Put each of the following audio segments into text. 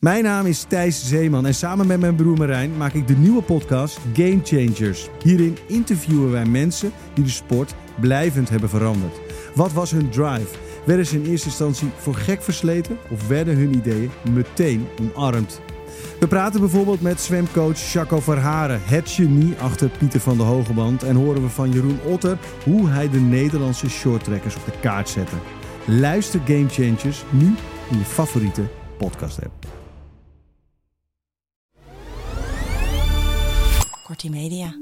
Mijn naam is Thijs Zeeman en samen met mijn broer Marijn maak ik de nieuwe podcast Game Changers. Hierin interviewen wij mensen die de sport blijvend hebben veranderd. Wat was hun drive? Werden ze in eerste instantie voor gek versleten of werden hun ideeën meteen omarmd? We praten bijvoorbeeld met zwemcoach Jaco Verharen, het genie achter Pieter van de Hogeband. En horen we van Jeroen Otter hoe hij de Nederlandse shorttrekkers op de kaart zette. Luister Game Changers nu in je favoriete podcast app. Kortie Media.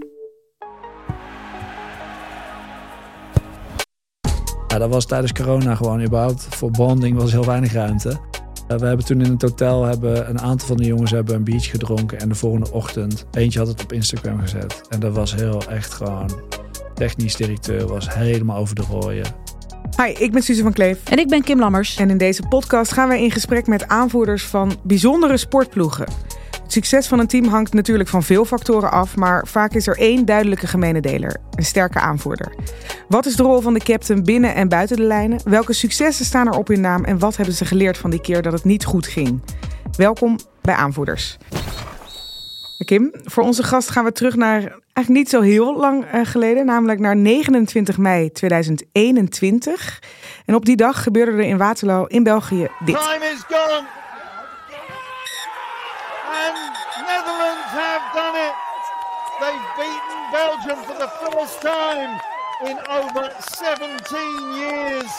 Ja, dat was tijdens corona gewoon überhaupt. Voor bonding was heel weinig ruimte. Uh, we hebben toen in het hotel hebben een aantal van de jongens hebben een beach gedronken. En de volgende ochtend, eentje had het op Instagram gezet. En dat was heel echt gewoon... Technisch directeur was helemaal over de rooien. Hi, ik ben Suze van Kleef. En ik ben Kim Lammers. En in deze podcast gaan wij in gesprek met aanvoerders van bijzondere sportploegen. Het succes van een team hangt natuurlijk van veel factoren af, maar vaak is er één duidelijke gemene deler: een sterke aanvoerder. Wat is de rol van de captain binnen en buiten de lijnen? Welke successen staan er op hun naam en wat hebben ze geleerd van die keer dat het niet goed ging? Welkom bij Aanvoerders. Kim, voor onze gast gaan we terug naar eigenlijk niet zo heel lang uh, geleden, namelijk naar 29 mei 2021. En op die dag gebeurde er in Waterloo in België dit. Time is gone. And Netherlands have done it. They've beaten Belgium for the first time in over 17 years.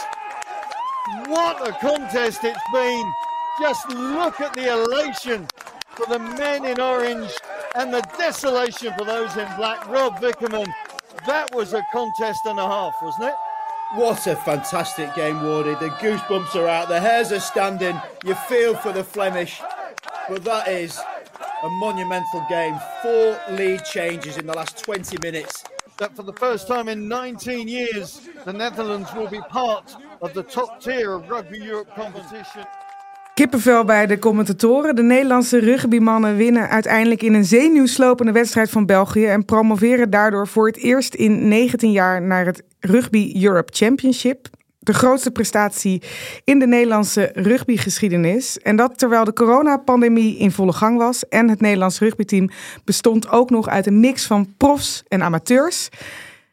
What a contest it's been. Just look at the elation for the men in orange and the desolation for those in black. Rob Vickerman, that was a contest and a half, wasn't it? What a fantastic game, Wardy. The goosebumps are out, the hairs are standing. You feel for the Flemish, but that is a monumental game. Four lead changes in the last 20 minutes. That for the first time in 19 years, the Netherlands will be part of the top tier of Rugby Europe competition. Kippenvel bij de commentatoren. De Nederlandse rugbymannen winnen uiteindelijk in een zenuwslopende wedstrijd van België en promoveren daardoor voor het eerst in 19 jaar naar het Rugby Europe Championship. De grootste prestatie in de Nederlandse rugbygeschiedenis. En dat terwijl de coronapandemie in volle gang was. En het Nederlands rugbyteam bestond ook nog uit een mix van profs en amateurs.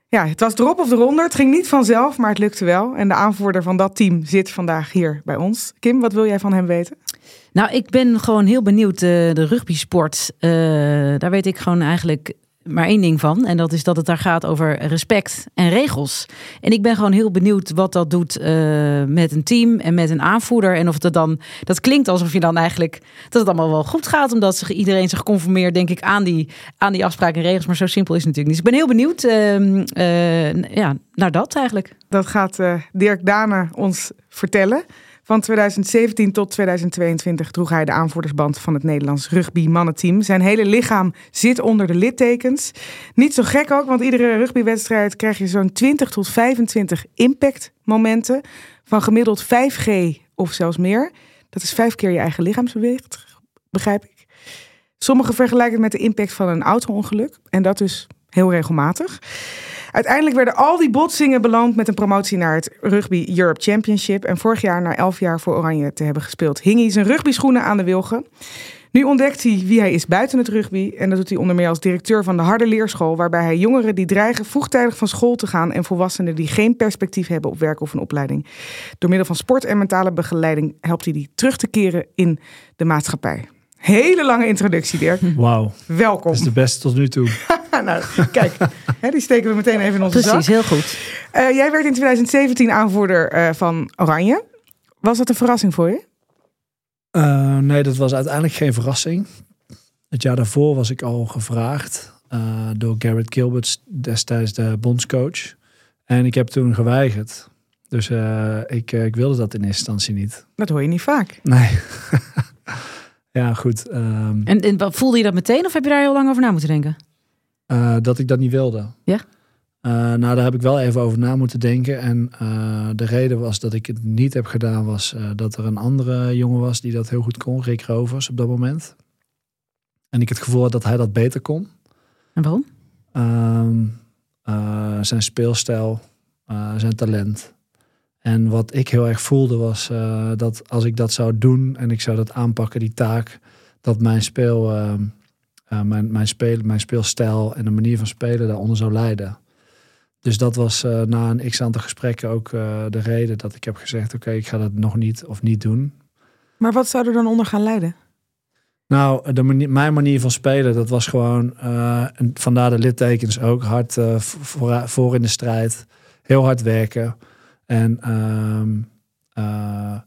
Ja, het was erop of eronder. Het ging niet vanzelf, maar het lukte wel. En de aanvoerder van dat team zit vandaag hier bij ons. Kim, wat wil jij van hem weten? Nou, ik ben gewoon heel benieuwd. Uh, de rugbysport, uh, daar weet ik gewoon eigenlijk maar één ding van. En dat is dat het daar gaat over respect en regels. En ik ben gewoon heel benieuwd wat dat doet uh, met een team en met een aanvoerder. En of het dan. Dat klinkt alsof je dan eigenlijk. dat het allemaal wel goed gaat. Omdat zich, iedereen zich conformeert, denk ik, aan die, aan die afspraken en regels. Maar zo simpel is het natuurlijk niet. Dus ik ben heel benieuwd uh, uh, ja, naar dat eigenlijk. Dat gaat Dirk Dane ons vertellen. Van 2017 tot 2022 droeg hij de aanvoerdersband van het Nederlands rugby-mannenteam. Zijn hele lichaam zit onder de littekens. Niet zo gek ook, want iedere rugbywedstrijd krijg je zo'n 20 tot 25 impactmomenten van gemiddeld 5G of zelfs meer. Dat is vijf keer je eigen lichaamsgewicht, begrijp ik. Sommigen vergelijken het met de impact van een auto-ongeluk en dat dus heel regelmatig. Uiteindelijk werden al die botsingen beland met een promotie naar het Rugby Europe Championship. En vorig jaar, na elf jaar voor Oranje te hebben gespeeld, hing hij zijn rugbyschoenen aan de wilgen. Nu ontdekt hij wie hij is buiten het rugby. En dat doet hij onder meer als directeur van de Harde Leerschool. Waarbij hij jongeren die dreigen vroegtijdig van school te gaan. En volwassenen die geen perspectief hebben op werk of een opleiding. Door middel van sport en mentale begeleiding helpt hij die terug te keren in de maatschappij. Hele lange introductie, Dirk. Wauw. Welkom. Dat is de beste tot nu toe. nou, kijk, hè, die steken we meteen even in onze Precies, zak. heel goed. Uh, jij werd in 2017 aanvoerder uh, van Oranje. Was dat een verrassing voor je? Uh, nee, dat was uiteindelijk geen verrassing. Het jaar daarvoor was ik al gevraagd door Garrett Gilbert, destijds de bondscoach. En ik heb toen geweigerd. Dus ik, ik wilde dat in eerste instantie niet. Dat hoor je niet vaak. Nee. Ja, goed. ehm, En, en voelde je dat meteen of heb je daar heel lang over na moeten denken? eh, dat ik dat niet wilde. Ja? Eh, nou, daar heb ik wel even over na moeten denken. En eh, de reden was dat ik het niet heb gedaan, was dat er een andere jongen was die dat heel goed kon, Rick Rovers, op dat moment. En ik het gevoel had dat hij dat beter kon. En waarom? Ehm, eh, zijn speelstijl, zijn talent. En wat ik heel erg voelde was eh, dat als ik dat zou doen en ik zou dat aanpakken, die taak, dat mijn, speel, eh, mijn, mijn, speel, mijn speelstijl en de manier van spelen daaronder zou lijden. Dus dat was na een x aantal gesprekken ook de reden dat ik heb gezegd: oké, ik ga dat nog niet of niet doen. Maar wat zou er dan onder gaan leiden? Nou, de manier, mijn manier van spelen, dat was gewoon, en vandaar de littekens ook, hard voor, voor in de strijd, heel hard werken. En ehm, eh,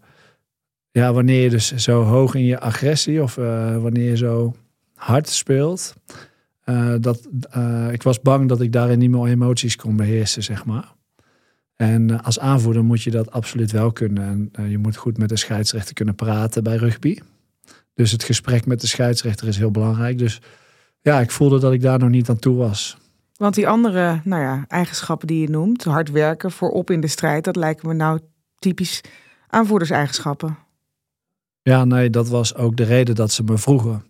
ja, wanneer je dus zo hoog in je agressie of eh, wanneer je zo hard speelt, eh, dat, ik was bang dat ik daarin niet meer emoties kon beheersen, zeg maar. En als aanvoerder moet je dat absoluut wel kunnen. En je moet goed met de scheidsrechter kunnen praten bij rugby. Dus het gesprek met de scheidsrechter is heel belangrijk. Dus ja, ik voelde dat ik daar nog niet aan toe was. Want die andere nou ja, eigenschappen die je noemt, hard werken, voorop in de strijd, dat lijken me nou typisch aanvoerderseigenschappen. Ja, nee, dat was ook de reden dat ze me vroegen.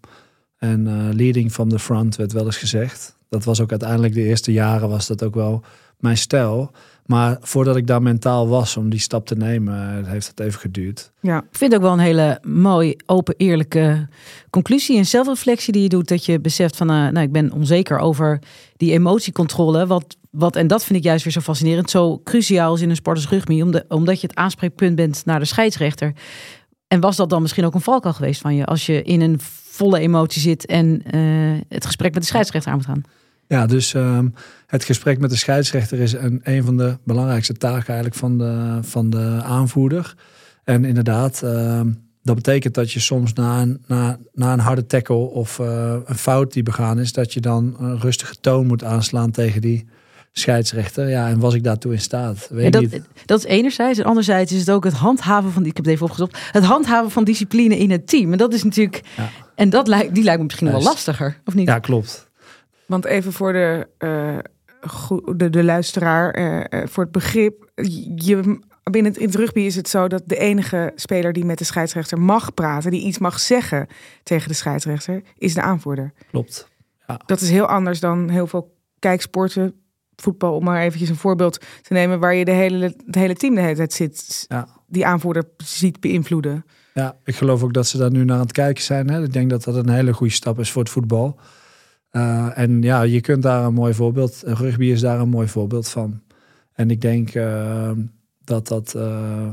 En eh, leading from the front werd wel eens gezegd. Dat was ook uiteindelijk de eerste jaren was dat ook wel mijn stijl. Maar voordat ik daar mentaal was om die stap te nemen, eh, heeft het even geduurd. Ja, Ik vind ook wel een hele mooi, open, eerlijke conclusie en zelfreflectie die je doet. Dat je beseft van, eh, nou, ik ben onzeker over die emotiecontrole. Wat, wat, en dat vind ik juist weer zo fascinerend. Zo cruciaal is in een sport als rugby. Omdat, omdat je het aanspreekpunt bent naar de scheidsrechter. En was dat dan misschien ook een valkuil geweest van je? Als je in een volle emotie zit en eh, het gesprek met de scheidsrechter aan moet gaan. Ja, dus ehm, het gesprek met de scheidsrechter is een, een van de belangrijkste taken eigenlijk van de, van de aanvoerder. En inderdaad, ehm, dat betekent dat je soms na een, na, na een harde tackle of eh, een fout die begaan is, dat je dan een rustige toon moet aanslaan tegen die scheidsrechter. Ja, en was ik daartoe in staat? Weet dat, niet. dat is enerzijds. En anderzijds is het ook het handhaven van, ik heb het even opgezocht, het handhaven van discipline in het team. En dat is natuurlijk, Ja. en dat lijkt, die lijkt me misschien wel lastiger, of niet? Ja, klopt. Want even voor de, eh, de, de luisteraar, eh, eh, voor het begrip. Je, binnen het, in het rugby is het zo dat de enige speler die met de scheidsrechter mag praten, die iets mag zeggen tegen de scheidsrechter, is de aanvoerder. Klopt. Dat is heel anders dan heel veel kijksporten. Voetbal, om maar eventjes een voorbeeld te nemen, waar je de hele, het hele team de hele tijd zit, Ja. die aanvoerder ziet beïnvloeden. Ja, ik geloof ook dat ze daar nu naar aan het kijken zijn. Hè. Ik denk dat dat een hele goede stap is voor het voetbal. Eh, en ja, je kunt daar een mooi voorbeeld. Rugby is daar een mooi voorbeeld van. En ik denk eh, dat, dat, eh,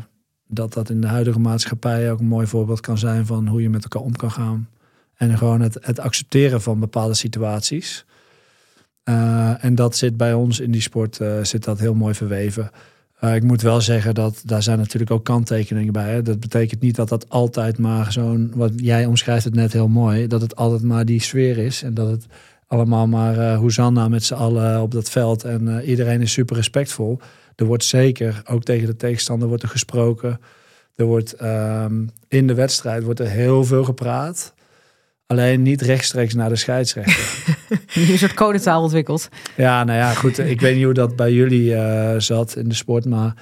dat dat in de huidige maatschappij ook een mooi voorbeeld kan zijn van hoe je met elkaar om kan gaan. En gewoon het, het accepteren van bepaalde situaties. Eh, en dat zit bij ons in die sport eh, zit dat heel mooi verweven. Eh, ik moet wel zeggen dat daar zijn natuurlijk ook kanttekeningen bij. Hè. Dat betekent niet dat dat altijd maar zo'n, wat jij omschrijft het net heel mooi, dat het altijd maar die sfeer is en dat het allemaal maar eh Hosanna met z'n allen op dat veld en eh, iedereen is super respectvol. Er wordt zeker, ook tegen de tegenstander wordt er gesproken. Er wordt ehm, in de wedstrijd wordt er heel veel gepraat. Alleen niet rechtstreeks naar de scheidsrechter. Je een soort codetaal ontwikkeld. Ja, nou ja, goed. Ik weet niet hoe dat bij jullie eh, zat in de sport, maar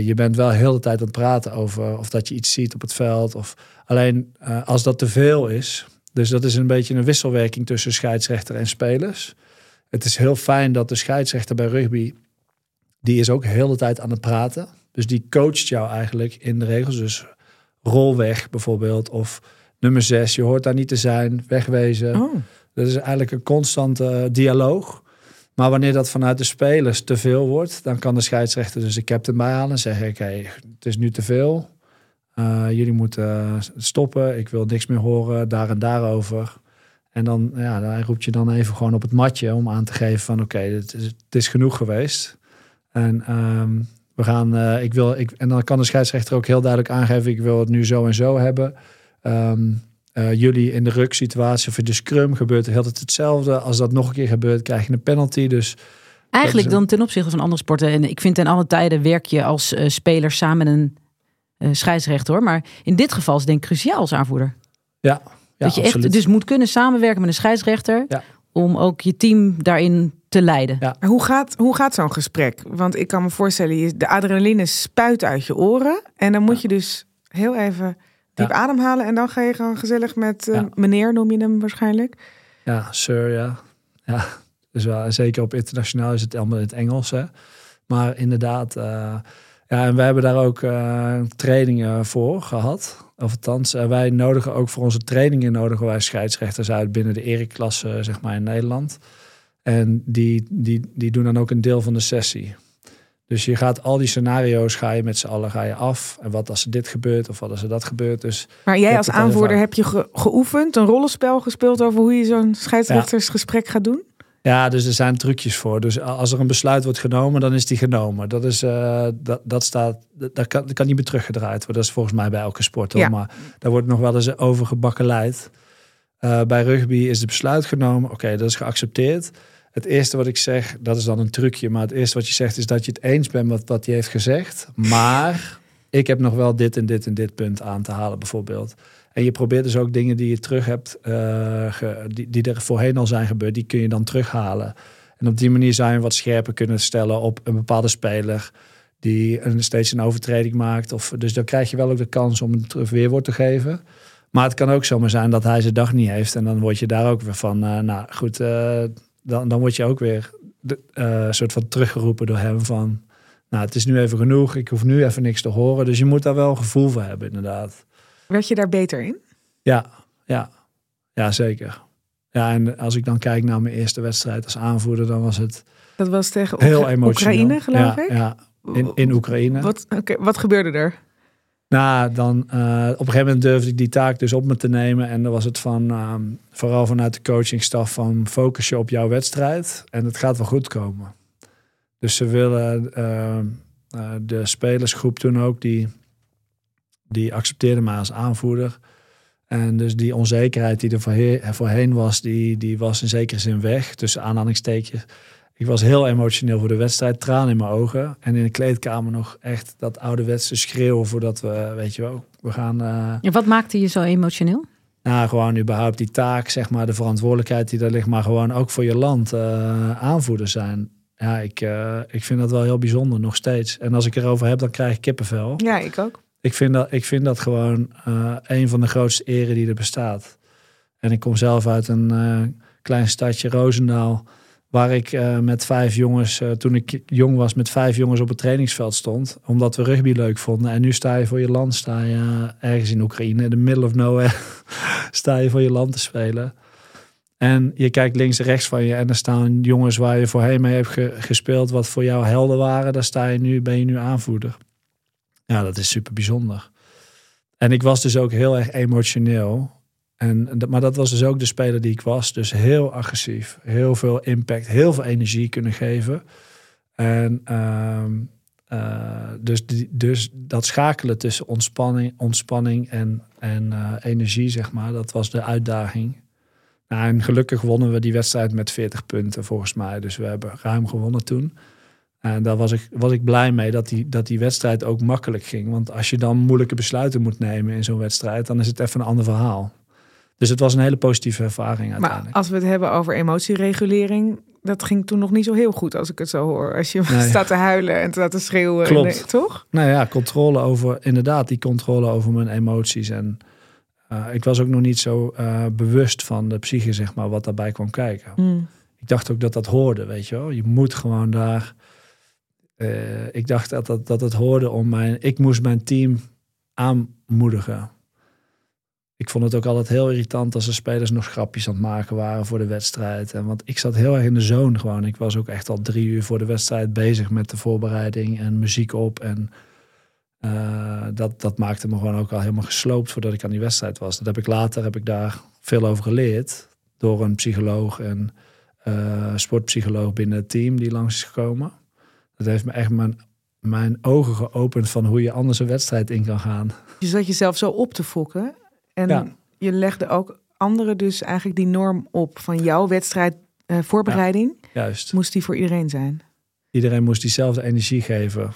je bent wel heel de tijd aan het praten over of dat je iets ziet op het veld. Of alleen als dat te veel is. Dus dat is een beetje een wisselwerking tussen scheidsrechter en spelers. Het is heel fijn dat de scheidsrechter bij rugby, die is ook heel de tijd aan het praten. Dus die coacht jou eigenlijk in de regels. Dus rol weg bijvoorbeeld. Of nummer zes, je hoort daar niet te zijn, wegwezen. Oh. Dat is eigenlijk een constante eh, dialoog. Maar wanneer dat vanuit de spelers te veel wordt, dan kan de scheidsrechter dus de captain bijhalen en zeggen: Oké, het is nu te veel. Eh, jullie moeten eh, stoppen. Ik wil niks meer horen daar en daarover. En dan, ja, hij roept je dan even gewoon op het matje om aan te geven van oké, het, is, het is genoeg geweest. En ehm, we gaan, eh, ik wil, ik, en dan kan de scheidsrechter ook heel duidelijk aangeven, ik wil het nu zo en zo hebben. Ehm, eh, jullie in de ruk-situatie of in de scrum gebeurt heel het hetzelfde. Als dat nog een keer gebeurt, krijg je een penalty. Dus Eigenlijk dan ten opzichte van andere sporten. En ik vind ten alle tijden werk je als speler samen met een scheidsrechter hoor. Maar in dit geval is denk ik cruciaal als aanvoerder. Ja, ja dat je absoluut. echt dus moet kunnen samenwerken met een scheidsrechter. Ja. Om ook je team daarin te leiden. Ja. Hoe gaat, hoe gaat zo'n gesprek? Want ik kan me voorstellen, je- de adrenaline spuit uit je oren. En dan moet je dus heel even diep Ja. ademhalen. En dan ga je gewoon gezellig met eh, meneer, noem je hem waarschijnlijk. Ja, sir, ja. Ja, dus wel, zeker op internationaal is het allemaal in het Engels. Hè. Maar inderdaad, eh, ja, en wij hebben daar ook eh, trainingen voor gehad. Of althans, eh, wij nodigen ook voor onze trainingen nodigen wij scheidsrechters uit binnen de ereklasse, zeg maar, in Nederland. En die, die, die doen dan ook een deel van de sessie. Dus je gaat al die scenario's, ga je met z'n allen ga je af. En wat als er dit gebeurt of wat als er dat gebeurt. Dus Maar jij als aanvoerder heb je ge- geoefend, een rollenspel gespeeld over hoe je zo'n scheidsrechtersgesprek gaat doen? Ja, dus er zijn trucjes voor. Dus als er een besluit wordt genomen, dan is die genomen. Dat, is, eh, dat, dat, staat, dat, kan, dat kan niet meer teruggedraaid worden. Dat is volgens mij bij elke sport. Hoor. Ja. Maar daar wordt nog wel eens over gebakkeleid. Eh, bij rugby is het besluit genomen. Oké, dat is geaccepteerd. Het eerste wat ik zeg, dat is dan een trucje. Maar het eerste wat je zegt is dat je het eens bent met wat hij heeft gezegd. Maar ik heb nog wel dit en dit en dit punt aan te halen bijvoorbeeld. En je probeert dus ook dingen die je terug hebt, eh, die, die er voorheen al zijn gebeurd, die kun je dan terughalen. En op die manier zou je wat scherper kunnen stellen op een bepaalde speler die een, steeds een overtreding maakt. Of, dus dan krijg je wel ook de kans om een weerwoord te geven. Maar het kan ook zomaar zijn dat hij zijn dag niet heeft. En dan word je daar ook weer van, eh, nou goed, eh, dan, dan word je ook weer soort van teruggeroepen door hem van, nou het is nu even genoeg, ik hoef nu even niks te horen. Dus je moet daar wel een gevoel voor hebben inderdaad. Werd je daar beter in? Ja, ja, ja, zeker. Ja, en als ik dan kijk naar mijn eerste wedstrijd als aanvoerder, dan was het Dat was tegen heel Oekra- emotioneel. Oekraïne, geloof ja, ik? Ja, in, in Oekraïne. Wat, wat gebeurde er? Nou, dan eh, op een gegeven moment durfde ik die taak dus op me te nemen. En dan was het van, ehm, vooral vanuit de coachingstaf, van focus je op jouw wedstrijd. En het gaat wel goed komen. Dus ze willen, ehm, eh, de spelersgroep toen ook, die, die accepteerde mij als aanvoerder. En dus die onzekerheid die er voorheen, voorheen was, die, die was in zekere zin weg. Tussen aanhalingstekens. Ik was heel emotioneel voor de wedstrijd, tranen in mijn ogen. En in de kleedkamer nog echt dat ouderwetse schreeuwen voordat we, weet je wel, we gaan... eh, En wat maakte je zo emotioneel? nou, gewoon überhaupt die taak, zeg maar, de verantwoordelijkheid die daar ligt, maar gewoon ook voor je land eh, aanvoerder zijn. Ja, ik, eh, ik vind dat wel heel bijzonder, nog steeds. En als ik erover heb, dan krijg ik kippenvel. Ja, ik ook. Ik vind dat, ik vind dat gewoon eh, een van de grootste eren die er bestaat. En ik kom zelf uit een eh, klein stadje, Roosendaal, waar ik eh, met vijf jongens, toen ik jong was, met vijf jongens op het trainingsveld stond. Omdat we rugby leuk vonden. En nu sta je voor je land, sta je ergens in Oekraïne, in the middle of nowhere, sta je voor je land te spelen. En je kijkt links en rechts van je en er staan jongens waar je voorheen mee hebt ge- gespeeld, wat voor jou helden waren. Daar sta je nu, ben je nu aanvoerder. Ja, dat is super bijzonder. En ik was dus ook heel erg emotioneel. En, maar dat was dus ook de speler die ik was. Dus heel agressief, heel veel impact, heel veel energie kunnen geven. En ehm, eh, dus, die, dus dat schakelen tussen ontspanning, ontspanning en, en eh, energie, zeg maar, dat was de uitdaging. Nou, en gelukkig wonnen we die wedstrijd met 40 punten volgens mij. Dus we hebben ruim gewonnen toen. En daar was ik, was ik blij mee dat die, dat die wedstrijd ook makkelijk ging. Want als je dan moeilijke besluiten moet nemen in zo'n wedstrijd, dan is het even een ander verhaal. Dus het was een hele positieve ervaring Maar uiteindelijk. als we het hebben over emotieregulering, dat ging toen nog niet zo heel goed als ik het zo hoor. Als je Nee. staat te huilen en staat te schreeuwen. Klopt. Nee, toch? Nou ja, controle over, inderdaad, die controle over mijn emoties. En eh, ik was ook nog niet zo eh, bewust van de psyche, zeg maar, wat daarbij kwam kijken. Hmm. Ik dacht ook dat dat hoorde, weet je wel. Je moet gewoon daar. Eh, ik dacht dat, dat, het hoorde om mijn. Ik moest mijn team aanmoedigen. Ik vond het ook altijd heel irritant als de spelers nog grapjes aan het maken waren voor de wedstrijd. En want ik zat heel erg in de zone gewoon. Ik was ook echt al drie uur voor de wedstrijd bezig met de voorbereiding en muziek op. En eh, dat, dat maakte me gewoon ook al helemaal gesloopt voordat ik aan die wedstrijd was. Dat heb ik later heb ik daar veel over geleerd. Door een psycholoog en eh, sportpsycholoog binnen het team die langs is gekomen. Dat heeft me echt mijn, mijn ogen geopend van hoe je anders een wedstrijd in kan gaan. Je zat jezelf zo op te fokken. En Ja. je legde ook anderen dus eigenlijk die norm op van jouw wedstrijd eh, voorbereiding. Juist. Moest die voor iedereen zijn? Iedereen moest diezelfde energie geven.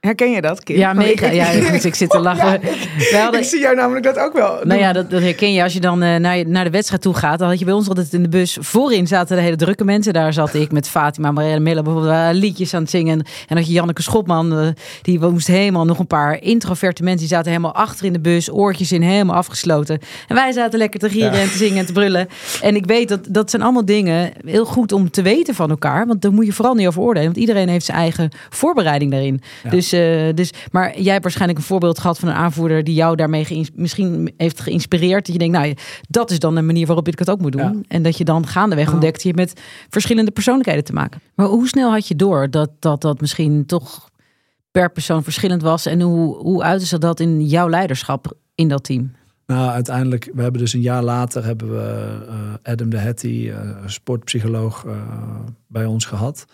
Herken je dat, Kim? Ja, mega. Ik- Ja, goed, ik zit te lachen. We hadden- Ik zie jou namelijk dat ook wel. Nou ja, dat, dat herken je als je dan eh, naar, naar de wedstrijd toe gaat. Dan had je bij ons altijd in de bus. Voorin zaten de hele drukke mensen. Daar zat ik met Fatima Marielle Miller bijvoorbeeld eh, liedjes aan het zingen. En dan had je Janneke Schopman. eh, die moest helemaal nog een paar introverte mensen. Die zaten helemaal achter in de bus. Oortjes in, helemaal afgesloten. En wij zaten lekker te gieren en te zingen en te brullen. En ik weet dat dat zijn allemaal dingen heel goed om te weten van elkaar. Want daar moet je vooral niet over oordelen. Want iedereen heeft zijn eigen voorbereiding daarin. Ja. Dus, eh, dus, maar jij hebt waarschijnlijk een voorbeeld gehad van een aanvoerder die jou daarmee geïns- misschien heeft geïnspireerd. Dat je denkt, nou, dat is dan een manier waarop ik het ook moet doen. Ja. En dat je dan gaandeweg ontdekt je met verschillende persoonlijkheden te maken. Maar hoe snel had je door dat dat, dat misschien toch per persoon verschillend was? En hoe, hoe uitte ze dat in jouw leiderschap in dat team? Nou, uiteindelijk, we hebben dus een jaar later hebben we eh, Adam de Hetty, eh, sportpsycholoog, eh, bij ons gehad.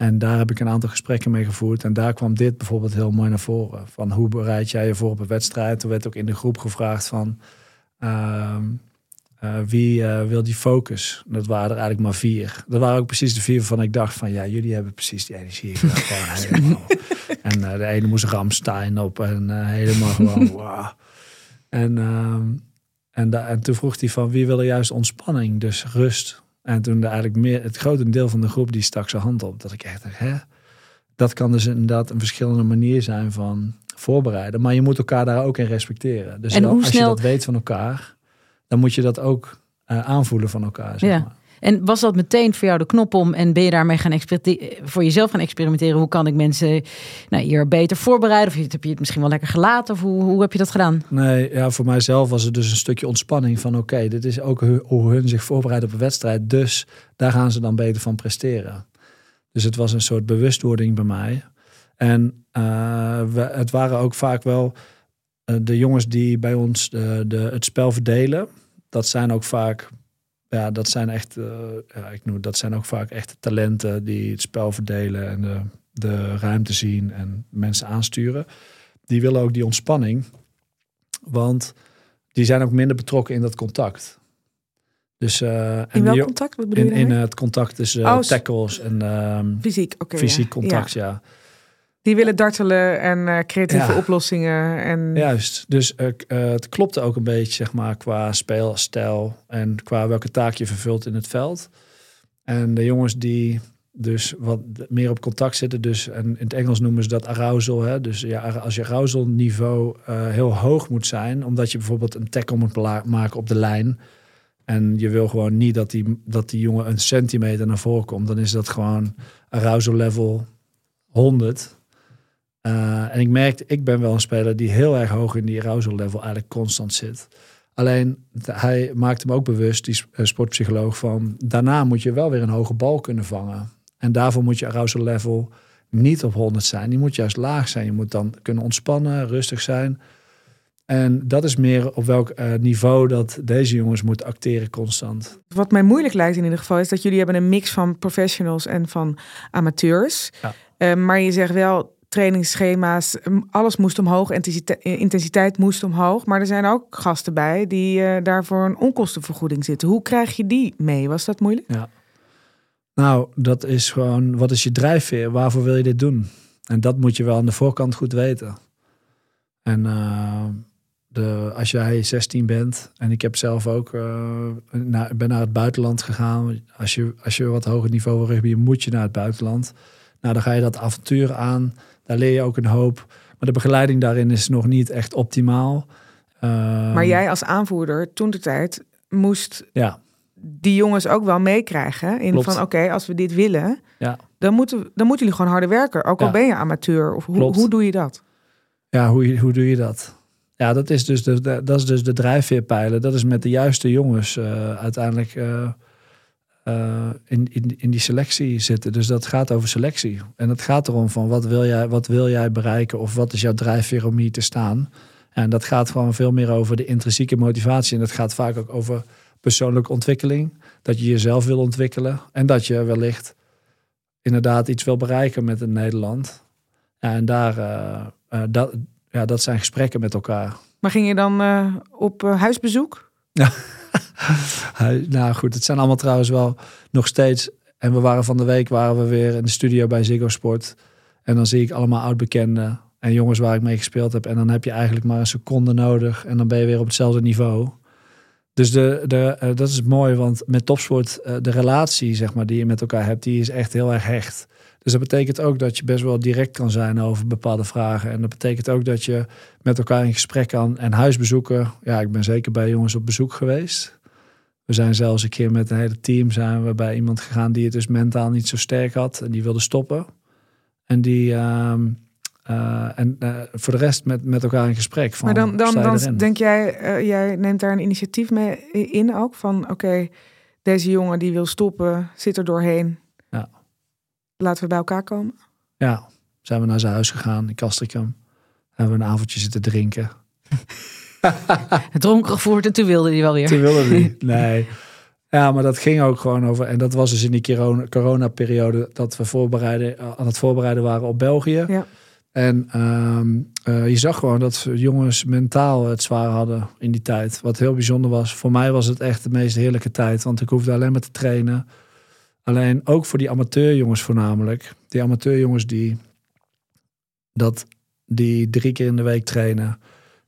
En daar heb ik een aantal gesprekken mee gevoerd. En daar kwam dit bijvoorbeeld heel mooi naar voren. Van hoe bereid jij je voor op een wedstrijd? Toen werd ook in de groep gevraagd van ehm, eh, wie eh, wil die focus? Dat waren er eigenlijk maar vier. Dat waren ook precies de vier waarvan ik dacht van ja, jullie hebben precies die energie. Helemaal. En eh, de ene moest Ramstein op en helemaal gewoon wow. En, ehm, en, en toen vroeg hij van wie wil er juist ontspanning, dus rust. En toen eigenlijk meer, het grote deel van de groep die stak zijn hand op. Dat ik echt dacht, hè? Dat kan dus inderdaad een verschillende manier zijn van voorbereiden. Maar je moet elkaar daar ook in respecteren. Dus En wel, hoe als snel- je dat weet van elkaar, dan moet je dat ook eh, aanvoelen van elkaar. Zeg Ja. maar. En was dat meteen voor jou de knop om en ben je daarmee gaan voor jezelf gaan experimenteren? Hoe kan ik mensen nou, hier beter voorbereiden? Of heb je het misschien wel lekker gelaten? Of hoe, hoe heb je dat gedaan? Nee, ja, voor mijzelf was het dus een stukje ontspanning van oké, dit is ook hoe hun zich voorbereiden op een wedstrijd. Dus daar gaan ze dan beter van presteren. Dus het was een soort bewustwording bij mij. En eh, het waren ook vaak wel eh, de jongens die bij ons de, de, het spel verdelen. Dat zijn ook vaak, ja, dat zijn echt, eh, ja, ik noem, dat zijn ook vaak echte talenten die het spel verdelen en de, de ruimte zien en mensen aansturen. Die willen ook die ontspanning. Want die zijn ook minder betrokken in dat contact. Dus, eh, en In welk die- contact? Wat bedoel in, je in het contact tussen Oh, s- tackles en ehm, Fysiek, fysiek ja. contact, Ja. ja. Die willen dartelen en eh, creatieve Ja. oplossingen. En... Juist. Dus eh, het klopte ook een beetje, zeg maar, qua speelstijl en qua welke taak je vervult in het veld. En de jongens die dus wat meer op contact zitten, dus en in het Engels noemen ze dat arousal. Hè? Dus ja, als je arousal niveau heel hoog moet zijn, omdat je bijvoorbeeld een tackle moet maken op de lijn. En je wil gewoon niet dat die, dat die jongen een centimeter naar voren komt. Dan is dat gewoon arousal level 100. Uh, en ik merkte, ik ben wel een speler die heel erg hoog in die arousal level eigenlijk constant zit. Alleen hij maakte me ook bewust, die eh, sportpsycholoog, van daarna moet je wel weer een hoge bal kunnen vangen. En daarvoor moet je arousal level niet op 100 zijn. Die moet juist laag zijn. Je moet dan kunnen ontspannen, rustig zijn. En dat is meer op welk eh, niveau dat deze jongens moeten acteren constant. Wat mij moeilijk lijkt in ieder geval is dat jullie hebben een mix van professionals en van amateurs. Ja. Eh, maar je zegt wel trainingsschema's, alles moest omhoog, intensite- intensiteit moest omhoog. Maar er zijn ook gasten bij die eh, daarvoor een onkostenvergoeding zitten. Hoe krijg je die mee? Was dat moeilijk? Nou, dat is gewoon, wat is je drijfveer? Waarvoor wil je dit doen? En dat moet je wel aan de voorkant goed weten. En eh, de, als jij 16 bent, en ik heb zelf ook, naar, ben naar het buitenland gegaan. Als je, als je wat hoger niveau wil rugby, moet je naar het buitenland. Nou, dan ga je dat avontuur aan. Daar leer je ook een hoop. Maar de begeleiding daarin is nog niet echt optimaal. Ehm, maar jij als aanvoerder toen de tijd moest Ja, die jongens ook wel meekrijgen. In Klopt. van oké, als we dit willen, Ja. dan, moeten, dan moeten jullie gewoon harder werken. Ook al ben je amateur. Of hoe, hoe doe je dat? Ja, hoe, hoe doe je dat? Ja, dat is dus de, de- dat is dus de drijfveerpijlen. Dat is met de juiste jongens eh, uiteindelijk eh, eh, in, in, in die selectie zitten. Dus dat gaat over selectie. En het gaat erom van wat wil jij, wat wil jij bereiken of wat is jouw drijfveer om hier te staan. En dat gaat gewoon veel meer over de intrinsieke motivatie. En dat gaat vaak ook over persoonlijke ontwikkeling. Dat je jezelf wil ontwikkelen. En dat je wellicht inderdaad iets wil bereiken met een Nederland. Ja, en daar, eh, eh, dat, ja, dat zijn gesprekken met elkaar. Maar ging je dan op huisbezoek? Hij- nou goed, het zijn allemaal trouwens wel nog steeds. En we waren van de week waren we weer in de studio bij Ziggo Sport. En dan zie ik allemaal oud-bekenden en jongens waar ik mee gespeeld heb. En dan heb je eigenlijk maar een seconde nodig en dan ben je weer op hetzelfde niveau. Dus de, de, eh, dat is mooi, want met topsport, uh, de relatie zeg maar, die je met elkaar hebt, die is echt heel erg hecht. Dus dat betekent ook dat je best wel direct kan zijn over bepaalde vragen. En dat betekent ook dat je met elkaar in gesprek kan en huisbezoeken. Ja, ik ben zeker bij jongens op bezoek geweest. We zijn zelfs een keer met een hele team zijn we bij iemand gegaan die het dus mentaal niet zo sterk had en die wilde stoppen. En die uh, uh, en uh, voor de rest met, met elkaar in gesprek. Van, maar dan, dan, dan denk jij, uh, jij neemt daar een initiatief mee in ook van oké, okay, deze jongen die wil stoppen, zit er doorheen. Laten we bij elkaar komen. Ja, zijn we naar zijn huis gegaan in Castricum. Hebben we een avondje zitten drinken. Het dronken gevoerd en toen wilde hij wel weer. Toen wilde hij, nee. Ja, maar dat ging ook gewoon over. En dat was dus in die corona-periode dat we voorbereiden, aan het voorbereiden waren op België. Ja. En um, uh, je zag gewoon dat jongens mentaal het zwaar hadden in die tijd. Wat heel bijzonder was. Voor mij was het echt de meest heerlijke tijd. Want ik hoefde alleen maar te trainen. Alleen ook voor die amateurjongens voornamelijk. Die amateurjongens die, dat, die drie keer in de week trainen.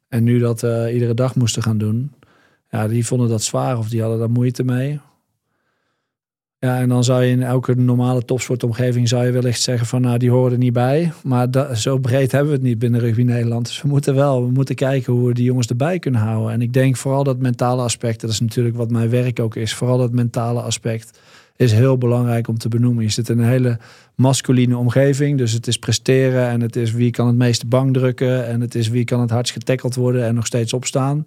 En nu dat uh, iedere dag moesten gaan doen. Ja, die vonden dat zwaar of die hadden daar moeite mee. Ja, en dan zou je in elke normale topsportomgeving zou je wellicht zeggen van nou die horen er niet bij. Maar dat, zo breed hebben we het niet binnen rugby Nederland. Dus we moeten wel, we moeten kijken hoe we die jongens erbij kunnen houden. En ik denk vooral dat mentale aspect, dat is natuurlijk wat mijn werk ook is. Vooral dat mentale aspect is heel belangrijk om te benoemen. Je zit in een hele masculine omgeving. Dus het is presteren en het is wie kan het meeste bang drukken. En het is wie kan het hardst getackeld worden en nog steeds opstaan.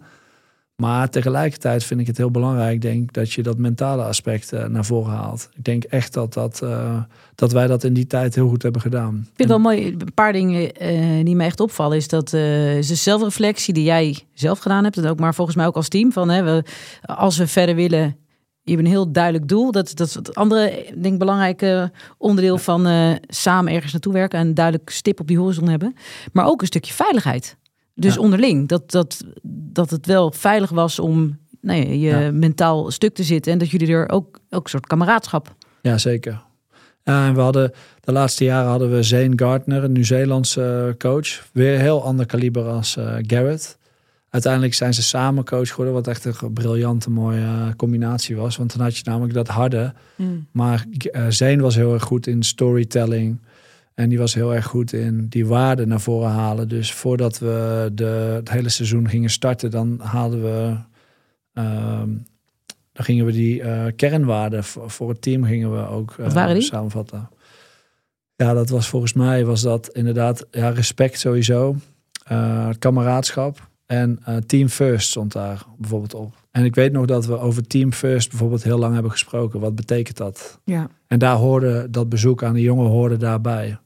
Maar tegelijkertijd vind ik het heel belangrijk, denk dat je dat mentale aspect uh, naar voren haalt. Ik denk echt dat, dat, uh, dat wij dat in die tijd heel goed hebben gedaan. Ik vind het wel mooi, een paar dingen uh, die me echt opvallen, is dat de zelfreflectie die jij zelf gedaan hebt, en ook maar volgens mij ook als team, van hè, we, als we verder willen, je hebt een heel duidelijk doel. Dat, dat is het andere, denk ik, belangrijke onderdeel van samen ergens naartoe werken en een duidelijk stip op die horizon hebben. Maar ook een stukje veiligheid. Dus ja. onderling, dat, dat, dat het wel veilig was om nou ja, je ja. mentaal stuk te zitten. En dat jullie er ook, ook een soort kameraadschap. Ja, zeker. en we hadden de laatste jaren hadden we Zane Gardner, een Nieuw-Zeelandse uh, coach. Weer heel ander kaliber als uh, Garrett. Uiteindelijk zijn ze samen coach geworden, wat echt een briljante mooie uh, combinatie was. Want dan had je namelijk dat harde. Mm. Maar uh, Zane was heel erg goed in storytelling. En die was heel erg goed in die waarden naar voren halen. Dus voordat we de, het hele seizoen gingen starten, dan haalden we. Uh, dan gingen we die uh, kernwaarden voor, voor, het team gingen we ook uh, samenvatten. Ja, dat was volgens mij was dat inderdaad ja, respect sowieso, uh, kameraadschap en team first stond daar bijvoorbeeld op. En ik weet nog dat we over team first bijvoorbeeld heel lang hebben gesproken. Wat betekent dat? Ja. En daar hoorde dat bezoek aan de jongen hoorde daarbij.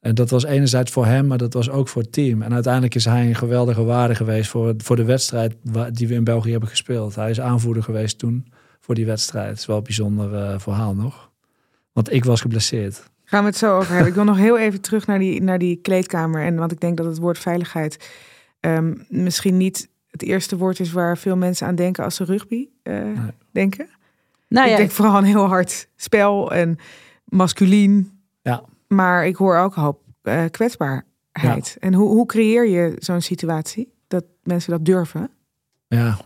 En dat was enerzijds voor hem, maar dat was ook voor het team. En uiteindelijk is hij een geweldige waarde geweest voor, voor de wedstrijd die we in België hebben gespeeld. Hij is aanvoerder geweest toen voor die wedstrijd. Het is wel een bijzonder uh, verhaal nog. Want ik was geblesseerd. Gaan we het zo over hebben. Ik wil nog heel even terug naar die, naar die kleedkamer. En want ik denk dat het woord veiligheid um, misschien niet het eerste woord is waar veel mensen aan denken als ze rugby uh, nee. denken. Nou, ik ja. denk vooral een heel hard spel en masculien. Ja. Maar ik hoor ook een hoop uh, kwetsbaarheid. Ja. En hoe, hoe creëer je zo'n situatie dat mensen dat durven? Ja,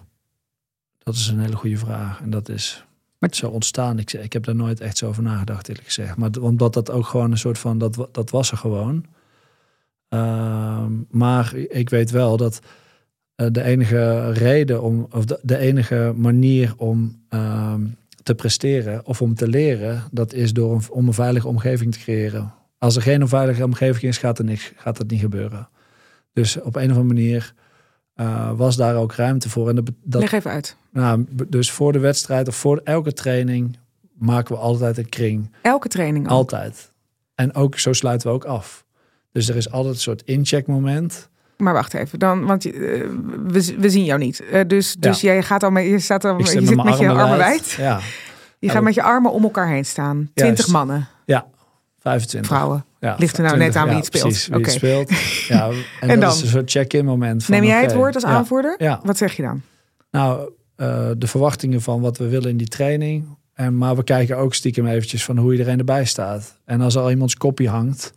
dat is een hele goede vraag. En dat is maar zo ontstaan. Ik, ik heb daar nooit echt zo over nagedacht, eerlijk gezegd. Maar omdat dat ook gewoon een soort van, dat, dat was er gewoon. Uh, maar ik weet wel dat uh, de enige reden om, of de, de enige manier om uh, te presteren of om te leren, dat is door een, om een veilige omgeving te creëren. Als er geen veilige omgeving is, gaat er niks, gaat het niet gebeuren. Dus op een of andere manier uh, was daar ook ruimte voor. En dat, dat, Leg even uit. Nou, dus voor de wedstrijd of voor elke training maken we altijd een kring. Elke training ook. Altijd. En ook zo sluiten we ook af. Dus er is altijd een soort incheckmoment. Maar wacht even, dan, want uh, we, we zien jou niet. Uh, dus dus ja. jij gaat al met, je staat al, je zit met, je armen wijd. Ja. Je gaat met je armen om elkaar heen staan. Twintig mannen. Ja, 25. Vrouwen. Ja, Ligt er nou 20, net aan wie het speelt. Precies, wie okay. het speelt. Ja, en, en dat dan? is een soort check-in moment. Van, Neem jij okay, het woord als ja, aanvoerder? Ja. Wat zeg je dan? Nou, uh, de verwachtingen van wat we willen in die training. En, maar we kijken ook stiekem eventjes van hoe iedereen erbij staat. En als al iemands kopie hangt,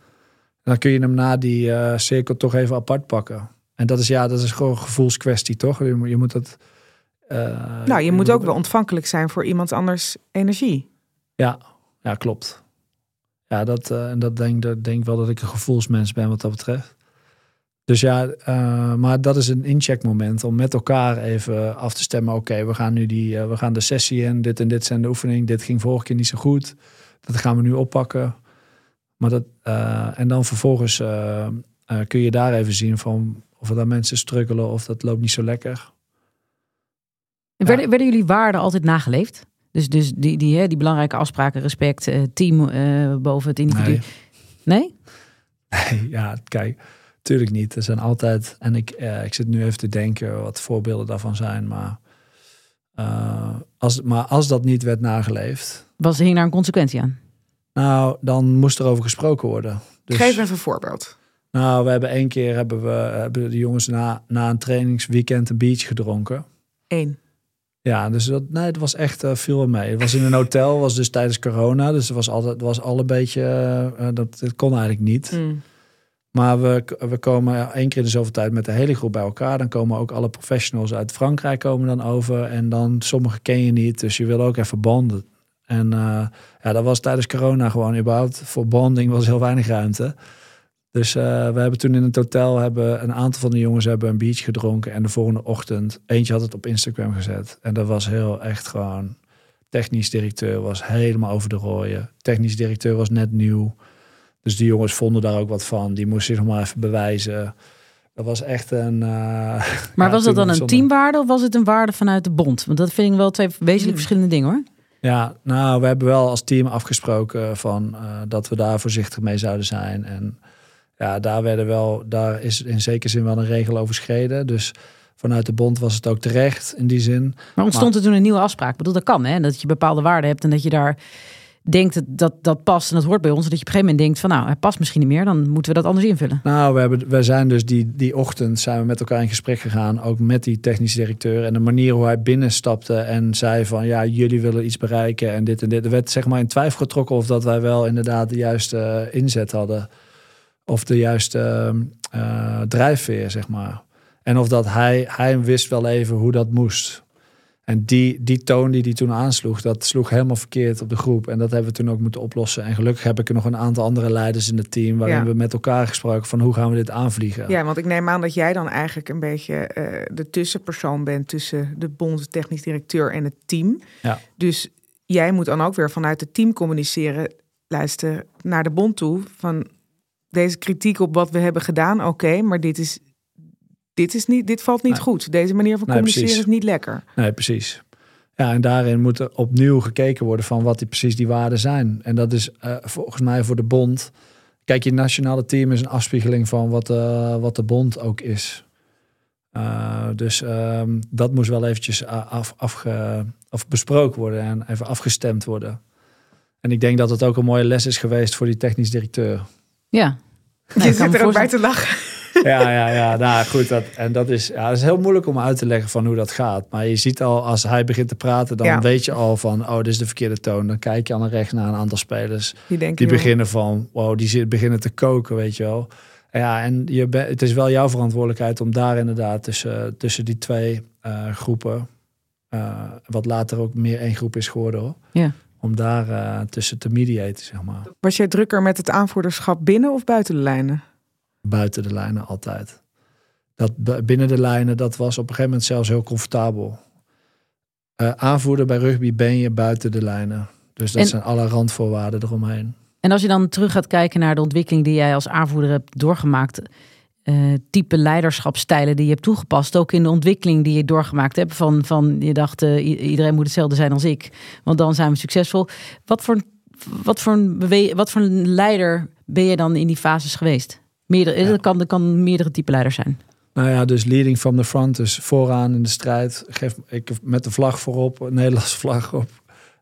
dan kun je hem na die uh, cirkel toch even apart pakken. En dat is ja, dat is gewoon een gevoelskwestie, toch? Je, moet, je moet dat. Uh, nou, je, moet ook wel ontvankelijk zijn voor iemand anders energie. Ja, ja klopt. Ja, dat, uh, dat denk, dat denk wel dat ik een gevoelsmens ben wat dat betreft. Dus ja, uh, maar dat is een incheckmoment om met elkaar even af te stemmen. Oké, we gaan nu die, we gaan de sessie in. Dit en dit zijn de oefeningen. Dit ging vorige keer niet zo goed. Dat gaan we nu oppakken. Maar dat, en dan vervolgens kun je daar even zien van of er dan mensen struggelen of dat loopt niet zo lekker. Werden, werden jullie waarden altijd nageleefd? Dus, dus die, die, hè, die belangrijke afspraken, respect, team boven het individu. Nee? Nee, nee ja, kijk, tuurlijk niet. Er zijn altijd, en ik, ik zit nu even te denken wat voorbeelden daarvan zijn, maar, als, maar als dat niet werd nageleefd. Was er hier daar een consequentie aan? Nou, dan moest er over gesproken worden. Dus, Geef even een voorbeeld. Nou, we hebben één keer hebben we hebben de jongens na, na een trainingsweekend een beach gedronken. Eén. Ja, dus dat, nee, het was echt uh, veel mee. Het was in een hotel, was dus tijdens corona. Dus het was altijd, het was al een beetje, uh, dat het kon eigenlijk niet. Mm. Maar we, we komen één keer in de zoveel tijd met de hele groep bij elkaar. Dan komen ook alle professionals uit Frankrijk komen dan over. En dan sommige ken je niet, dus je wil ook even banden. En uh, ja, dat was tijdens corona gewoon überhaupt. Voor bonding was heel weinig ruimte. Dus uh, we hebben toen in het hotel hebben een aantal van de jongens hebben een beach gedronken. En de volgende ochtend, eentje had het op Instagram gezet. En dat was heel echt gewoon. Technisch directeur was helemaal over de rooien. Technisch directeur was net nieuw. Dus die jongens vonden daar ook wat van. Die moesten zich nog maar even bewijzen. Dat was echt een. Uh, maar was dat dan een teamwaarde of was het een waarde vanuit de bond? Want dat vind ik wel twee wezenlijk hmm. verschillende dingen hoor. Ja, nou, we hebben wel als team afgesproken van uh, dat we daar voorzichtig mee zouden zijn. En ja, daar werden wel, daar is in zekere zin wel een regel overschreden. Dus vanuit de bond was het ook terecht in die zin. Maar ontstond er toen een nieuwe afspraak? Ik bedoel, dat kan hè, dat je bepaalde waarden hebt en dat je daar denkt dat, dat past en dat hoort bij ons. Dat je op een gegeven moment denkt van nou, het past misschien niet meer, dan moeten we dat anders invullen. Nou, we, hebben, we zijn dus die, die ochtend zijn we met elkaar in gesprek gegaan, ook met die technische directeur. En de manier hoe hij binnenstapte en zei van ja, jullie willen iets bereiken en dit en dit. Er werd zeg maar in twijfel getrokken of dat wij wel inderdaad de juiste inzet hadden of de juiste uh, drijfveer, zeg maar. En of dat hij, hij wist wel even hoe dat moest. En die, die toon die hij toen aansloeg, dat sloeg helemaal verkeerd op de groep. En dat hebben we toen ook moeten oplossen. En gelukkig heb ik er nog een aantal andere leiders in het team... waarin we met elkaar gesproken van hoe gaan we dit aanvliegen. Ja, want ik neem aan dat jij dan eigenlijk een beetje uh, de tussenpersoon bent... tussen de bond, technisch directeur en het team. Ja. Dus jij moet dan ook weer vanuit het team communiceren... luister naar de bond toe van deze kritiek op wat we hebben gedaan, oké, maar dit is, dit is niet, dit valt niet goed. Deze manier van communiceren is niet lekker. Nee, precies. Ja, en daarin moet er opnieuw gekeken worden van wat die, precies die waarden zijn. En dat is uh, volgens mij voor de bond. Kijk, je nationale team is een afspiegeling van wat, uh, wat de bond ook is. Uh, dus um, dat moest wel eventjes af, afge, af besproken worden en even afgestemd worden. En ik denk dat het ook een mooie les is geweest voor die technisch directeur. Ja. Je zit er ook bij te lachen. Ja, ja, ja. Nou goed, dat, en dat is, ja, dat is heel moeilijk om uit te leggen van hoe dat gaat. Maar je ziet al, als hij begint te praten, dan weet je al van, oh, dit is de verkeerde toon. Dan kijk je aan de rechts naar een aantal spelers. Die, die beginnen van, wow, die beginnen te koken, weet je wel. Ja, en je het is wel jouw verantwoordelijkheid om daar inderdaad tussen, tussen die twee uh, groepen, uh, wat later ook meer één groep is geworden hoor. Ja om daar uh, tussen te mediaten, zeg maar. Was jij drukker met het aanvoerderschap binnen of buiten de lijnen? Buiten de lijnen altijd. Dat binnen de lijnen, dat was op een gegeven moment zelfs heel comfortabel. Uh, aanvoerder bij rugby ben je buiten de lijnen. Dus dat zijn alle randvoorwaarden eromheen. En als je dan terug gaat kijken naar de ontwikkeling die jij als aanvoerder hebt doorgemaakt, uh, type leiderschapstijlen die je hebt toegepast. Ook in de ontwikkeling die je doorgemaakt hebt. Van, van je dacht, uh, iedereen moet hetzelfde zijn als ik. Want dan zijn we succesvol. Wat voor, wat voor, een, wat voor een leider ben je dan in die fases geweest? Meerdere, ja. kan, kan meerdere type leiders zijn. Nou ja, dus leading from the front, dus vooraan in de strijd. Geef ik met de vlag voorop, een Nederlandse vlag op.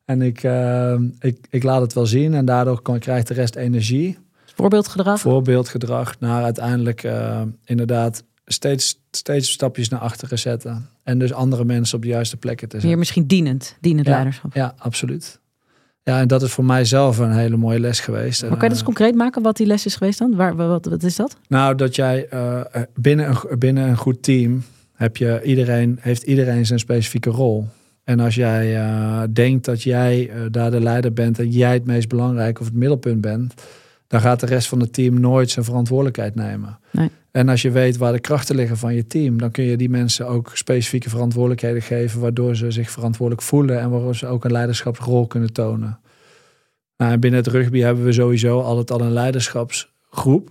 En ik, uh, ik, ik laat het wel zien en daardoor kan, krijgt de rest energie. Voorbeeldgedrag? Voorbeeldgedrag naar uiteindelijk uh, inderdaad steeds, steeds stapjes naar achteren zetten. En dus andere mensen op de juiste plekken te zetten. Meer misschien dienend, dienend ja, leiderschap. Ja, absoluut. Ja, en dat is voor mij zelf een hele mooie les geweest. Maar kan je dat eens En, concreet maken wat die les is geweest dan? Waar, wat, wat is dat? Nou, dat jij eh, eh, binnen, een, binnen een goed team heb je iedereen, heeft iedereen zijn specifieke rol. En als jij eh, denkt dat jij eh, daar de leider bent en jij het meest belangrijk of het middelpunt bent, dan gaat de rest van het team nooit zijn verantwoordelijkheid nemen. Nee. En als je weet waar de krachten liggen van je team, dan kun je die mensen ook specifieke verantwoordelijkheden geven, waardoor ze zich verantwoordelijk voelen en waardoor ze ook een leiderschapsrol kunnen tonen. Nou, en binnen het rugby hebben we sowieso altijd al een leiderschapsgroep.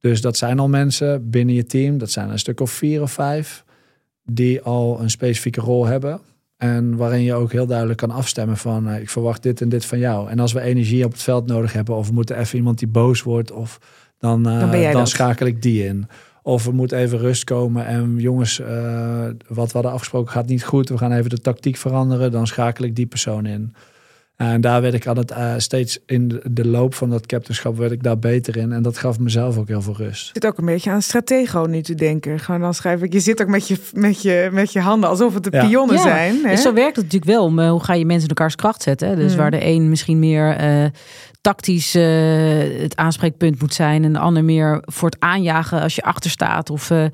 Dus dat zijn al mensen binnen je team, dat zijn een stuk of vier of vijf, die al een specifieke rol hebben. En waarin je ook heel duidelijk kan afstemmen van eh, ik verwacht dit en dit van jou. En als we energie op het veld nodig hebben, of we moeten even iemand die boos wordt, of dan, eh, Dan dat. schakel ik die in. Of er moet even rust komen en jongens, eh, wat we hadden afgesproken gaat niet goed. We gaan even de tactiek veranderen. Dan schakel ik die persoon in. En daar werd ik aan het eh, steeds in de, loop van dat captainschap werd ik daar beter in. En dat gaf mezelf ook heel veel rust. Ik zit ook een beetje aan stratego nu te denken. Gewoon dan schrijf ik, je zit ook met je, met je, met je handen alsof het de Ja. pionnen Ja, zijn. Hè? Dus zo werkt het natuurlijk wel. om, eh, hoe ga je mensen in elkaars kracht zetten? hè? Dus Mm. waar de een misschien meer eh, tactisch eh, het aanspreekpunt moet zijn. En de ander meer voor het aanjagen als je achter staat. Of eh,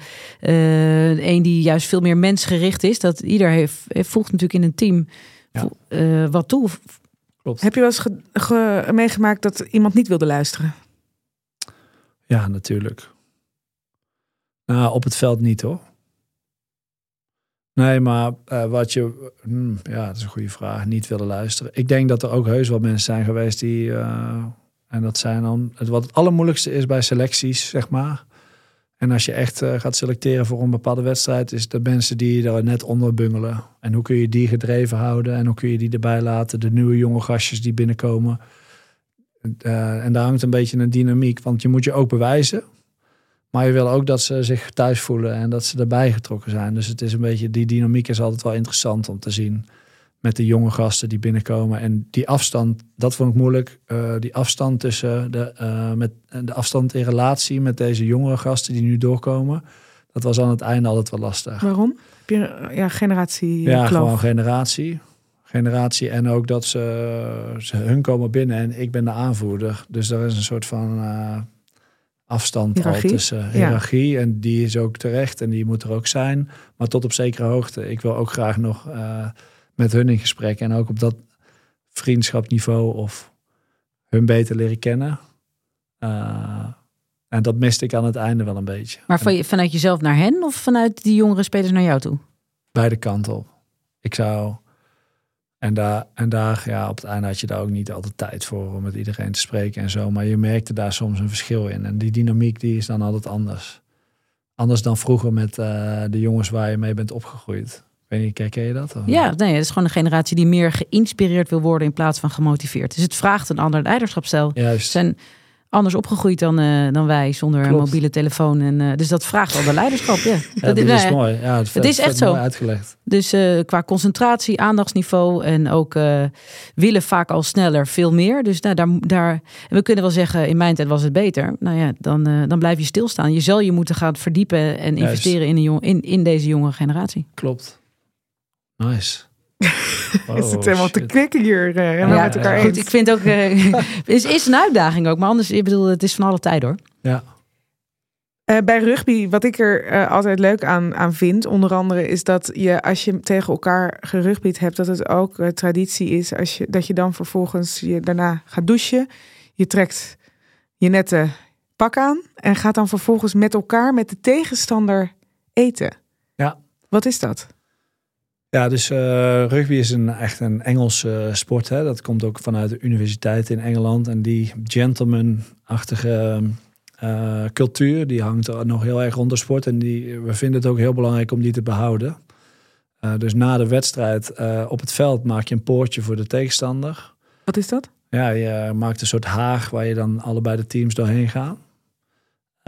eh, een die juist veel meer mensgericht is. Dat ieder heeft, heeft voegt natuurlijk in een team Ja. eh, wat toe. Klopt. Heb je wel eens ge- ge- meegemaakt dat iemand niet wilde luisteren? Ja, natuurlijk. Nou, op het veld niet hoor. Nee, maar eh, wat je... hmm, ja, dat is een goede vraag. Niet willen luisteren. Ik denk dat er ook heus wel mensen zijn geweest die... eh, en dat zijn dan... Het, wat het allermoeilijkste is bij selecties, zeg maar. En als je echt eh, gaat selecteren voor een bepaalde wedstrijd... is de mensen die er net onder bungelen. En hoe kun je die gedreven houden? En hoe kun je die erbij laten? De nieuwe jonge gastjes die binnenkomen... Eh, en daar hangt een beetje een dynamiek. Want je moet je ook bewijzen. Maar je wil ook dat ze zich thuis voelen en dat ze erbij getrokken zijn. Dus het is een beetje, die dynamiek is altijd wel interessant om te zien. Met de jonge gasten die binnenkomen. En die afstand, dat vond ik moeilijk. Eh, die afstand tussen de, eh, met, de afstand in relatie met deze jongere gasten die nu doorkomen. Dat was aan het einde altijd wel lastig. Waarom? Heb je eh, ja, generatie Ja, kloof? gewoon generatie. Generatie en ook dat ze, ze hun komen binnen en ik ben de aanvoerder. Dus er is een soort van eh, afstand al tussen hiërarchie. En die is ook terecht en die moet er ook zijn. Maar tot op zekere hoogte. Ik wil ook graag nog eh, met hun in gesprek. En ook op dat vriendschapniveau of hun beter leren kennen. Eh, en dat miste ik aan het einde wel een beetje. Maar van je, vanuit jezelf naar hen of vanuit die jongere spelers naar jou toe? beide kanten op. Ik zou. En daar, en daar, ja, op het einde had je daar ook niet altijd tijd voor om met iedereen te spreken en zo. Maar je merkte daar soms een verschil in. En die dynamiek die is dan altijd anders. Anders dan vroeger met eh, de jongens waar je mee bent opgegroeid. Weet niet, ken je dat? Of- Ja, nee, het is gewoon een generatie die meer geïnspireerd wil worden in plaats van gemotiveerd. Dus het vraagt een ander leiderschapsstijl. Ze Juist. zijn anders opgegroeid dan, eh, dan wij zonder een mobiele telefoon. En, eh, dus dat vraagt al de leiderschap. Ja. Ja, Dat- nou is ja, mooi. Ja, het, is echt zo. uitgelegd. Dus eh, qua concentratie, aandachtsniveau en ook willen vaak al sneller veel meer. Dus nou, daar, daar, en we kunnen wel zeggen, in mijn tijd was het beter. Nou ja, dan, dan blijf je stilstaan. Je zal je moeten gaan verdiepen en Juist. investeren in, een jong, in, in deze jonge generatie. Klopt. Nice. is het Oh, helemaal te knikken hier? eh, helemaal Ja, met elkaar ja. eens. Goed, ik vind ook, eh, het is, is een uitdaging ook. Maar anders, ik bedoel, het is van alle tijd hoor. Ja. Eh, bij rugby, wat ik er eh, altijd leuk aan, aan vind, onder andere, is dat je als je tegen elkaar gerugbied hebt, dat het ook traditie is als je, dat je dan vervolgens je daarna gaat douchen. Je trekt je nette pak aan en gaat dan vervolgens met elkaar, met de tegenstander eten. Ja. Wat is dat? Ja, dus eh, rugby is een, echt een Engelse sport. Hè? Dat komt ook vanuit de universiteit in Engeland. En die gentleman-achtige eh, cultuur, die hangt er nog heel erg rond de sport. En die, we vinden het ook heel belangrijk om die te behouden. Eh, dus na de wedstrijd eh, op het veld maak je een poortje voor de tegenstander. Wat is dat? Ja, je maakt een soort haag waar je dan allebei de teams doorheen gaan.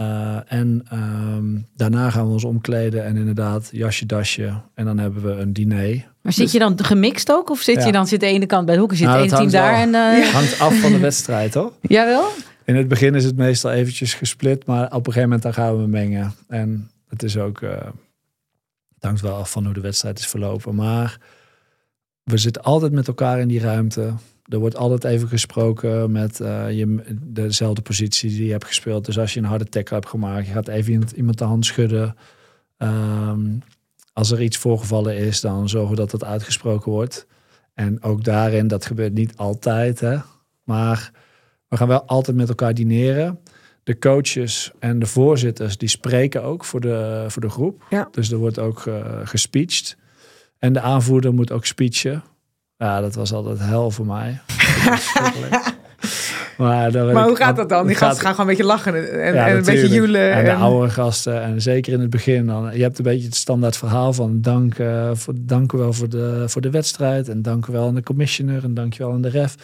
Eh, en ehm, daarna gaan we ons omkleden en inderdaad jasje, dasje. En dan hebben we een diner. Maar zit je dan gemixt ook? Of zit Ja. je dan zit de ene kant bij de hoeken, zit Nou, de ene team daar en... eh Hangt af van de wedstrijd, hoor. Jawel? In het begin is het meestal eventjes gesplit, maar op een gegeven moment dan gaan we mengen. En het is ook, eh, het hangt wel af van hoe de wedstrijd is verlopen. Maar we zitten altijd met elkaar in die ruimte. Er wordt altijd even gesproken met uh, je, dezelfde positie die je hebt gespeeld. Dus als je een harde tackle hebt gemaakt, je gaat even iemand de hand schudden. Um, als er iets voorgevallen is, dan zorgen we dat het uitgesproken wordt. En ook daarin, dat gebeurt niet altijd, hè. Maar we gaan wel altijd met elkaar dineren. De coaches en de voorzitters, die spreken ook voor de, voor de groep. Ja. Dus er wordt ook uh, gespeecht. En de aanvoerder moet ook speechen. Ja, dat was altijd hel voor mij. maar, maar hoe ik, gaat dat dan? Die gasten gaan gewoon een beetje lachen en, ja, en een beetje joelen. En, de oude gasten. En zeker in het begin. Dan, je hebt een beetje het standaard verhaal van dank, uh, voor, dank u wel voor de, voor de wedstrijd. En dank u wel aan de commissioner. En dank je wel aan de ref.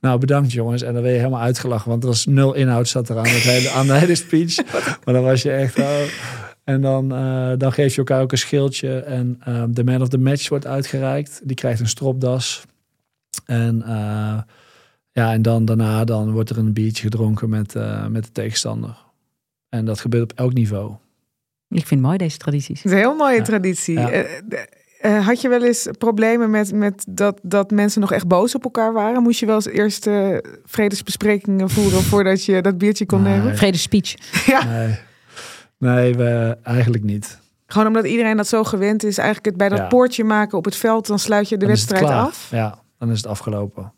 Nou, bedankt jongens. En dan ben je helemaal uitgelachen. Want er was nul inhoud zat er aan, het hele, aan de hele speech. maar dan was je echt... Oh. En dan, uh, dan geef je elkaar ook een schildje. En uh, de man of the match wordt uitgereikt. Die krijgt een stropdas. En, uh, ja, en dan daarna dan wordt er een biertje gedronken met, met de tegenstander. En dat gebeurt op elk niveau. Ik vind het mooi deze tradities. Het is een heel mooie ja. traditie. Ja. Uh, had je wel eens problemen met, met dat, dat mensen nog echt boos op elkaar waren? Moest je wel eens eerst uh, vredesbesprekingen voeren voordat je dat biertje kon nee. nemen? Vredespeech. ja. Nee, nee we, eigenlijk niet. Gewoon omdat iedereen dat zo gewend is. Eigenlijk het bij dat ja. poortje maken op het veld, dan sluit je de dan wedstrijd af. Ja, dan is het afgelopen.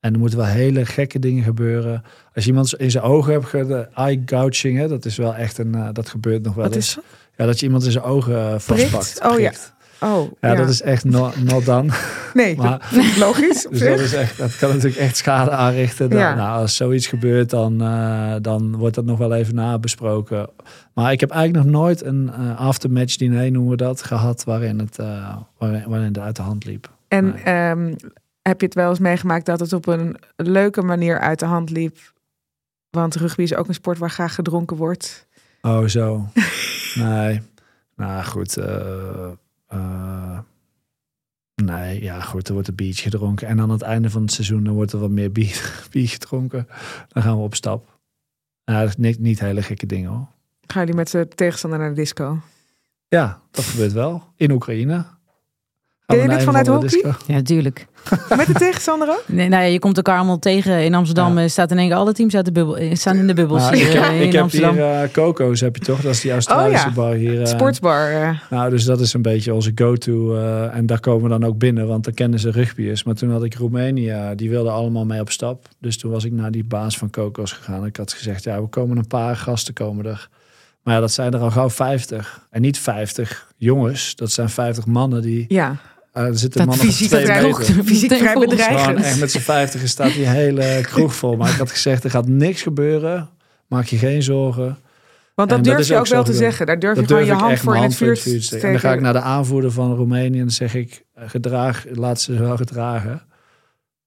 En er moeten wel hele gekke dingen gebeuren. Als je iemand in zijn ogen hebt, de eye gouging, hè, dat is wel echt een, uh, dat gebeurt nog wel Wat eens. Is dat? Ja, dat je iemand in zijn ogen vastpakt. Prikt? Oh prikt. ja. Oh, ja, ja, dat is echt not, not done. Nee, maar, logisch. Dus dat, is echt, dat kan natuurlijk echt schade aanrichten. Dan, Ja. nou, als zoiets gebeurt, dan, uh, dan wordt dat nog wel even nabesproken. Maar ik heb eigenlijk nog nooit een uh, aftermatch diner, noemen we dat, gehad waarin het, uh, waarin, waarin het uit de hand liep. En Nee. um, heb je het wel eens meegemaakt dat het op een leuke manier uit de hand liep? Want rugby is ook een sport waar graag gedronken wordt. Oh, zo. nee. Nou goed. Uh, nee, ja goed. Er wordt een biertje gedronken. En aan het einde van het seizoen dan wordt er wat meer bier, bier gedronken. Dan gaan we op stap. Nou, dat is niet, niet hele gekke dingen hoor. Gaan jullie met z'n tegenstander naar de disco? Ja, dat gebeurt wel. In Oekraïne. Ken je dit vanuit hockey? Ja, natuurlijk. Met de tegenstander ook? Nee, nou ja, je komt elkaar allemaal tegen. In Amsterdam ja. staat in één keer alle teams uit de bubbel, staan in de bubbels nou, ik heb, in ik heb Amsterdam. hier uh, Coco's, heb je toch? Dat is die Australische oh, ja. bar hier. Uh, Sportsbar. Uh. Nou, dus dat is een beetje onze go-to. Uh, en daar komen we dan ook binnen, want dan kennen ze rugbyers. Maar toen had ik Roemenië, die wilden allemaal mee op stap. Dus toen was ik naar die baas van Coco's gegaan. Ik had gezegd, ja, we komen een paar gasten komen er. Maar ja, dat zijn er al gauw 50. En niet 50 jongens, dat zijn 50 mannen die... Ja. Uh, er zitten mannen fysiek van twee vrij, meter. fysiek vrij bedreigend. Echt met z'n 50 staat die hele kroeg vol. Maar ik had gezegd, er gaat niks gebeuren. Maak je geen zorgen. Want dat En durf je ook, ook wel te zeggen. Daar durf dat je gewoon je hand echt voor in het vuur te te steken. En dan ga ik naar de aanvoerder van Roemenië en zeg ik, eh, gedraag, laat ze wel gedragen.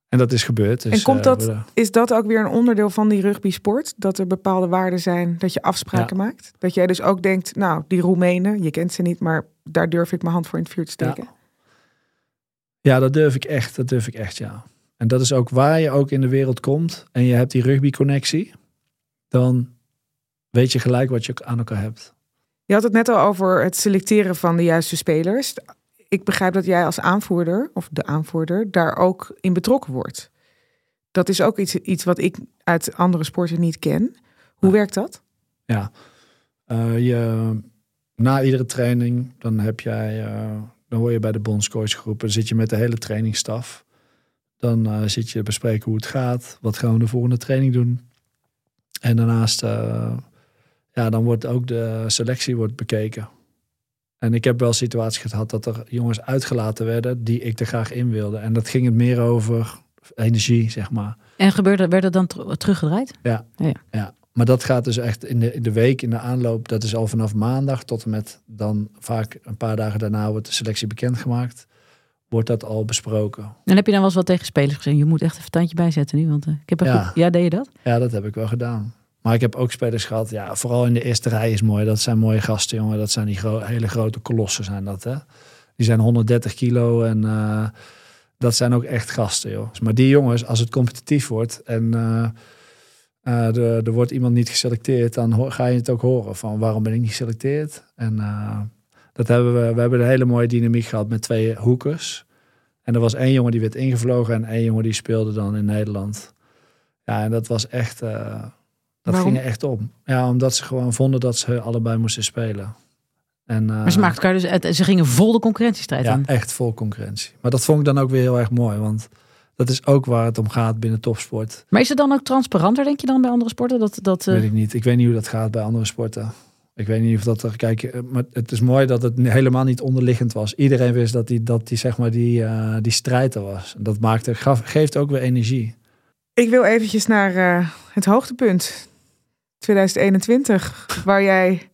En dat is gebeurd. Dus, en komt uh, dat, is dat ook weer een onderdeel van die rugby sport? Dat er bepaalde waarden zijn, dat je afspraken Ja. maakt? Dat jij dus ook denkt, nou, die Roemenen, je kent ze niet, maar daar durf ik mijn hand voor in het vuur te steken. Ja, dat durf ik echt. Dat durf ik echt, ja. En dat is ook waar je ook in de wereld komt en je hebt die rugby-connectie, dan weet je gelijk wat je aan elkaar hebt. Je had het net al over het selecteren van de juiste spelers. Ik begrijp dat jij als aanvoerder, of de aanvoerder, daar ook in betrokken wordt. Dat is ook iets, iets wat ik uit andere sporten niet ken. Hoe Ja. werkt dat? Ja, uh, je, na iedere training, dan heb jij, uh, dan hoor je bij de bondscoachgroep, dan zit je met de hele trainingsstaf. Dan uh, zit je bespreken hoe het gaat, wat gaan we de volgende training doen. En daarnaast, uh, ja, dan wordt ook de selectie wordt bekeken. En ik heb wel situaties gehad dat er jongens uitgelaten werden die ik er graag in wilde. En dat ging het meer over energie, zeg maar. En gebeurde, werd het dan ter- teruggedraaid? Ja. Ja. ja. Maar dat gaat dus echt in de, in de week, in de aanloop. Dat is al vanaf maandag tot en met dan vaak een paar dagen daarna wordt de selectie bekendgemaakt. Wordt dat al besproken. En heb je dan wel eens wat tegen spelers gezegd? Je moet echt een tandje bijzetten nu. Want uh, ik heb Ja. goed... Ja, deed je dat? Ja, dat heb ik wel gedaan. Maar ik heb ook spelers gehad. Ja, vooral in de eerste rij is mooi. Dat zijn mooie gasten, jongen. Dat zijn die gro hele grote kolossen zijn dat, hè. Die zijn 130 kilo en uh, dat zijn ook echt gasten, joh. Maar die jongens, als het competitief wordt en uh, uh, er, er wordt iemand niet geselecteerd, dan ga je het ook horen van waarom ben ik niet geselecteerd. En uh, dat hebben we, we hebben een hele mooie dynamiek gehad met twee hoekers. En er was één jongen die werd ingevlogen en één jongen die speelde dan in Nederland. Ja, en dat was echt, uh, dat Waarom? ging er echt om. Ja, omdat ze gewoon vonden dat ze allebei moesten spelen. En, Maar ze maakten elkaar dus, ze gingen vol de concurrentiestrijd ja, aan. echt vol concurrentie. Maar dat vond ik dan ook weer heel erg mooi, want dat is ook waar het om gaat binnen topsport. Maar is het dan ook transparanter, denk je dan, bij andere sporten? Dat, dat, eh, Weet ik niet. Ik weet niet hoe dat gaat bij andere sporten. Ik weet niet of dat er. Kijk, eh, maar het is mooi dat het helemaal niet onderliggend was. Iedereen wist dat die, dat die, zeg maar, die, eh, die strijd er was. En Dat maakte, gaf, geeft ook weer energie. Ik wil eventjes naar eh, het hoogtepunt 2021, waar jij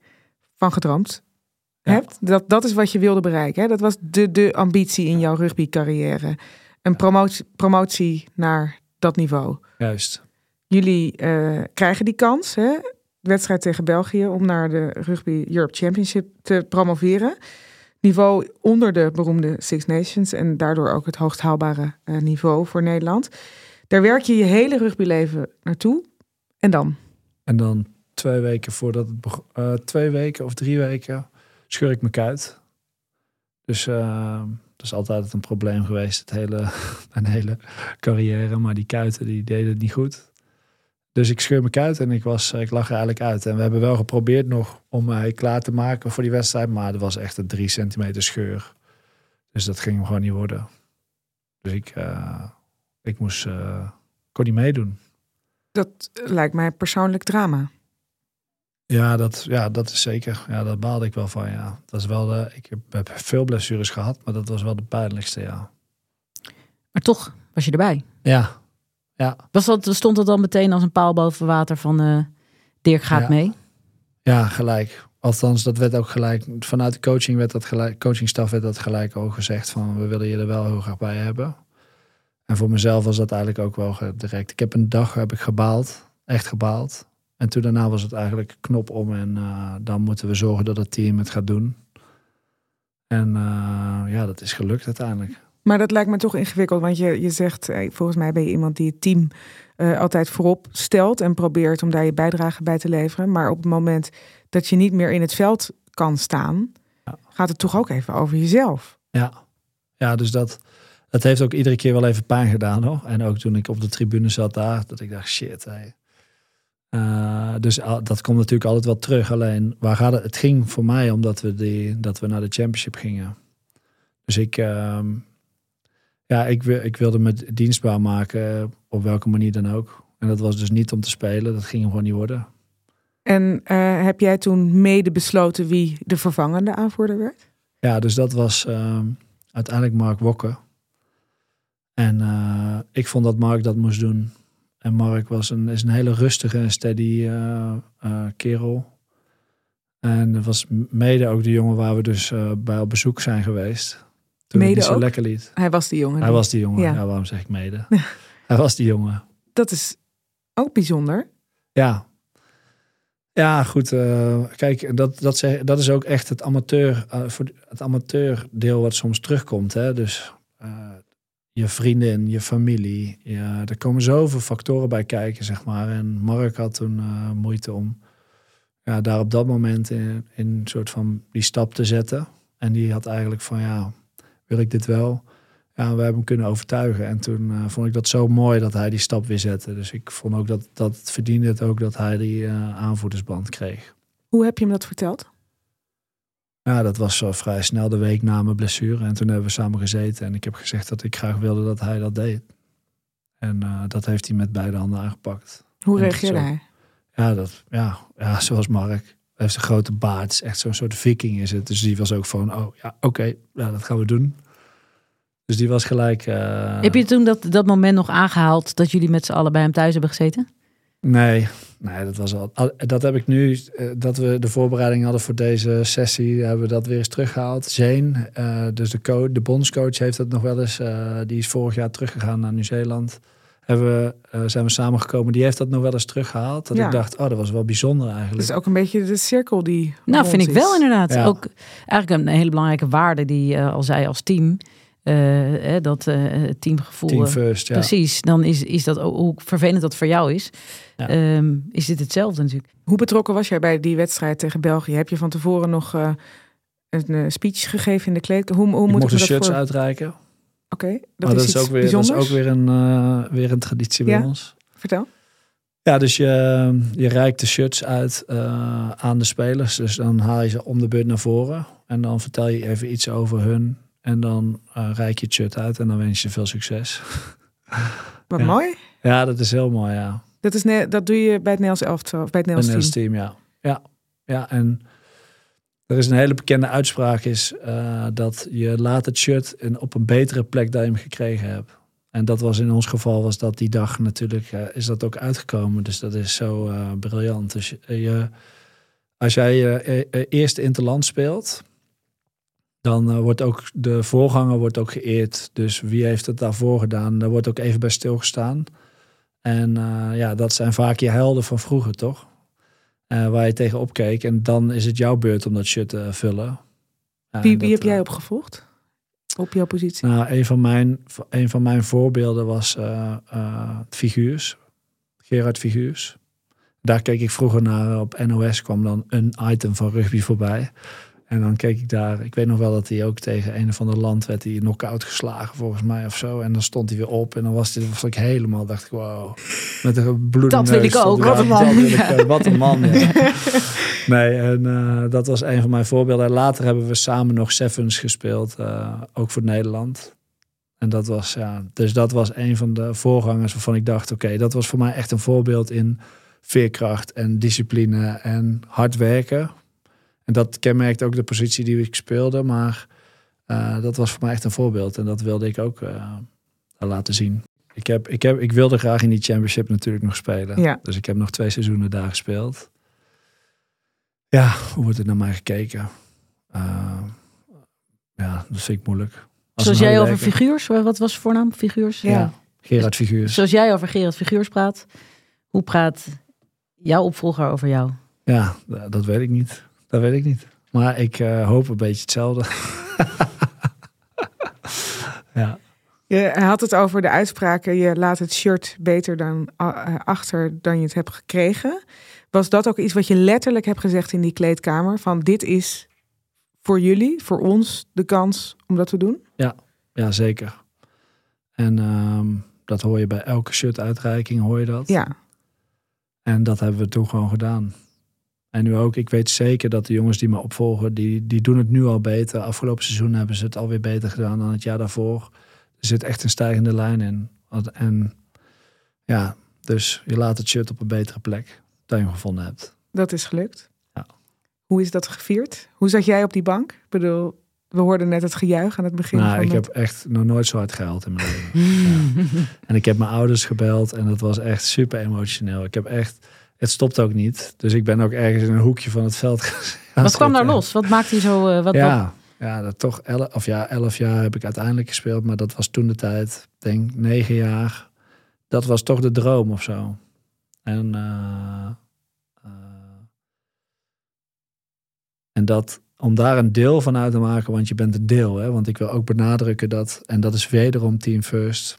van gedroomd Ja. hebt. Dat, dat is wat je wilde bereiken. Hè? Dat was de, de ambitie in jouw rugbycarrière. Een promotie, promotie naar dat niveau. Juist. Jullie eh, krijgen die kans, hè? wedstrijd tegen België, om naar de Rugby Europe Championship te promoveren. Niveau onder de beroemde Six Nations en daardoor ook het hoogst haalbare eh, niveau voor Nederland. Daar werk je je hele rugbyleven naartoe. En dan? En dan twee weken voordat het begon, eh, twee weken of drie weken scheur ik mijn kuit. Dus eh, dat is altijd een probleem geweest, het hele, mijn hele carrière. Maar die kuiten die deden het niet goed. Dus ik scheur mijn kuit en ik, was, ik lag er eigenlijk uit. En we hebben wel geprobeerd nog om mij klaar te maken voor die wedstrijd. Maar er was echt een drie centimeter scheur. Dus dat ging gewoon niet worden. Dus ik, eh, ik moest, eh, kon niet meedoen. Dat lijkt mij persoonlijk drama. Ja, dat, ja, dat is zeker. Ja, daar baalde ik wel van. Ja. Dat is wel de, ik heb, veel blessures gehad, maar dat was wel de pijnlijkste. Ja, Maar toch was je erbij. ja, ja, Was dat, stond dat dan meteen als een paal boven water van eh, Dirk gaat Ja. mee? ja gelijk. Althans, dat werd ook gelijk. Vanuit de coaching werd dat gelijk, coachingstaf werd dat gelijk ook gezegd van we willen je er wel heel graag bij hebben. En voor mezelf was dat eigenlijk ook wel direct. Ik heb een dag heb ik gebaald, echt gebaald. En toen daarna was het eigenlijk knop om en eh, dan moeten we zorgen dat het team het gaat doen. En eh, ja, dat is gelukt uiteindelijk. Maar dat lijkt me toch ingewikkeld, want je, je zegt, eh, volgens mij ben je iemand die het team altijd voorop stelt en probeert om daar je bijdrage bij te leveren. Maar op het moment dat je niet meer in het veld kan staan, Ja. gaat het toch ook even over jezelf. Ja, ja dus dat, dat heeft ook iedere keer wel even pijn gedaan hoor. En ook toen ik op de tribune zat daar, dat ik dacht, shit. Hey. Eh, dus al- dat komt natuurlijk altijd wel terug. Alleen, waar gaat het? Het ging voor mij omdat we, die, dat we naar de championship gingen. Dus ik, ehm, ja, ik, ik wilde me dienstbaar maken, eh, op welke manier dan ook. En dat was dus niet om te spelen, dat ging gewoon niet worden. En eh, heb jij toen mede besloten wie de vervangende aanvoerder werd? Ja, dus dat was ehm, uiteindelijk Mark Wokke. En ik vond dat Mark dat moest doen. En Mark was een, is een hele rustige en steady eh, eh, kerel. En dat was mede ook de jongen waar we dus eh, bij op bezoek zijn geweest. Toen Mede zo ook? lekker liet. Hij was die jongen. Hij was die jongen. Ja. Ja, waarom zeg ik mede? Hij was die jongen. Dat is ook bijzonder. Ja. Ja, goed. kijk, dat, dat, zeg, dat is ook echt het amateur, eh, voor het amateurdeel wat soms terugkomt. Hè? Dus je vriendin, je familie. Ja, er komen zoveel factoren bij kijken, zeg maar. En Mark had toen eh, moeite om ja, daar op dat moment in, een soort van die stap te zetten. En die had eigenlijk van, ja, wil ik dit wel? Ja, we hebben hem kunnen overtuigen. En toen eh, vond ik dat zo mooi dat hij die stap weer zette. Dus ik vond ook dat, dat het verdiende ook dat hij die eh, aanvoerdersband kreeg. Hoe heb je hem dat verteld? Ja, dat was zo vrij snel de week na mijn blessure. En toen hebben we samen gezeten. En ik heb gezegd dat ik graag wilde dat hij dat deed. En eh, dat heeft hij met beide handen aangepakt. Hoe reageerde hij? Ja, dat, ja, ja zoals Mark. Hij heeft een grote baard. Is echt zo'n soort viking is het. Dus die was ook van, oh ja, oké, ja, dat gaan we doen. Dus die was gelijk... eh, Heb je toen dat, dat moment nog aangehaald dat jullie met z'n allen bij hem thuis hebben gezeten? Nee, nee, dat was al. Dat heb ik nu, eh, dat we de voorbereiding hadden voor deze sessie, hebben we dat weer eens teruggehaald. Zane, eh, dus de, coach, de bondscoach, heeft dat nog wel eens. eh, die is vorig jaar teruggegaan naar Nieuw-Zeeland. Hebben we, zijn we samengekomen. Die heeft dat nog wel eens teruggehaald. Dat Ja. ik dacht, oh, dat was wel bijzonder Dat eigenlijk. is ook een beetje de cirkel die. Nou, vind ik wel inderdaad. Ja. Ook eigenlijk een hele belangrijke waarde die al zij als team. Eh, hè, dat eh, het teamgevoel. Team eh, first, ja. Precies, dan is, is dat ook, hoe vervelend dat voor jou is. Ja. ehm, is dit hetzelfde natuurlijk. Hoe betrokken was jij bij die wedstrijd tegen België? Heb je van tevoren nog eh, een eh, speech gegeven in de kleedkamer? Hoe, hoe Ik moet ik de dat shirts voor... uitreiken. Oké, dat is dat ook weer, dat is ook weer een, eh, weer een traditie Ja. bij ons. Vertel. Ja, dus je, je reikt de shirts uit eh, aan de spelers. Dus dan haal je ze om de beurt naar voren. En dan vertel je even iets over hun. En dan reik je het shirt uit en dan wens je veel succes. Wat Ja. mooi. Ja, dat is heel mooi, ja. Dat, is ne- dat doe je bij het Nederlands elftal, of bij het Nederlands team. Team, ja. Ja, ja en er is een hele bekende uitspraak is eh, dat je laat het shirt in, op een betere plek dan je hem gekregen hebt. En dat was in ons geval, was dat die dag natuurlijk, eh, is dat ook uitgekomen. Dus dat is zo briljant. Dus je- als jij je eerste interland speelt, dan eh, wordt ook de voorganger wordt ook geëerd. Dus wie heeft het daarvoor gedaan? Daar wordt ook even bij stilgestaan. En eh, ja, dat zijn vaak je helden van vroeger, toch? Eh, waar je tegen opkeek. En dan is het jouw beurt om dat shirt te vullen. Wie, wie dat, heb jij opgevolgd? Op jouw positie? Nou, een van mijn, een van mijn voorbeelden was Figuurs. Gerard Figuurs. Daar keek ik vroeger naar. Op NOS kwam dan een item van rugby voorbij. En dan keek ik daar. Ik weet nog wel dat hij ook tegen een of ander land werd hij knock-out geslagen, volgens mij of zo. En dan stond hij weer op. En dan was, hij, was ik helemaal, dacht ik, wow. Met een bloedende Dat wil ik ook. Wat een man. Ik ook. Wat een man, ja. Nee, en eh, dat was een van mijn voorbeelden. En later hebben we samen nog Sevens gespeeld, eh, ook voor Nederland. En dat was, ja, dus dat was een van de voorgangers waarvan ik dacht, oké, dat was voor mij echt een voorbeeld in veerkracht en discipline en hard werken. En dat kenmerkt ook de positie die ik speelde, maar eh, dat was voor mij echt een voorbeeld. En dat wilde ik ook eh, laten zien. Ik, heb, ik, heb, ik wilde graag in die championship natuurlijk nog spelen. Ja. Dus ik heb nog twee seizoenen daar gespeeld. Ja, hoe wordt er naar mij gekeken? Eh, ja, dat vind ik moeilijk. Als Zoals jij over figuurs, wat was voornaam? Figuurs? Ja. Gerard Figuurs. Zoals jij over Gerard Figuurs praat, hoe praat jouw opvolger over jou? Ja, dat weet ik niet. Dat weet ik niet. Maar ik eh, hoop een beetje hetzelfde. ja. Je had het over de uitspraken. Je laat het shirt beter dan eh, achter dan je het hebt gekregen. Was dat ook iets wat je letterlijk hebt gezegd in die kleedkamer? Van dit is voor jullie, voor ons, de kans om dat te doen? ja, zeker. En ehm, dat hoor je bij elke shirt-uitreiking, hoor je dat. Ja. En dat hebben we toen gewoon gedaan. En nu ook, ik weet zeker dat de jongens die me opvolgen, die, die doen het nu al beter. Afgelopen seizoen hebben ze het alweer beter gedaan dan het jaar daarvoor. Er zit echt een stijgende lijn in. En ja, dus je laat het shirt op een betere plek dan je hem gevonden hebt. Dat is gelukt. Ja. Hoe is dat gevierd? Hoe zat jij op die bank? Ik bedoel, we hoorden net het gejuich aan het begin. Nou, van ik het- heb echt nog nooit zo hard gehuild in mijn leven. Ja. En ik heb mijn ouders gebeld en dat was echt super emotioneel. Ik heb echt, het stopt ook niet. Dus ik ben ook ergens in een hoekje van het veld. Wat kwam daar los? Wat maakt hij zo... eh, wat, wat- Ja, ja, dat toch elf, of ja, elf jaar heb ik uiteindelijk gespeeld, maar dat was toen de tijd, denk negen jaar. Dat was toch de droom of zo. En, eh, eh, en dat, om daar een deel van uit te maken, want je bent een deel, hè, want ik wil ook benadrukken dat, en dat is wederom Team First.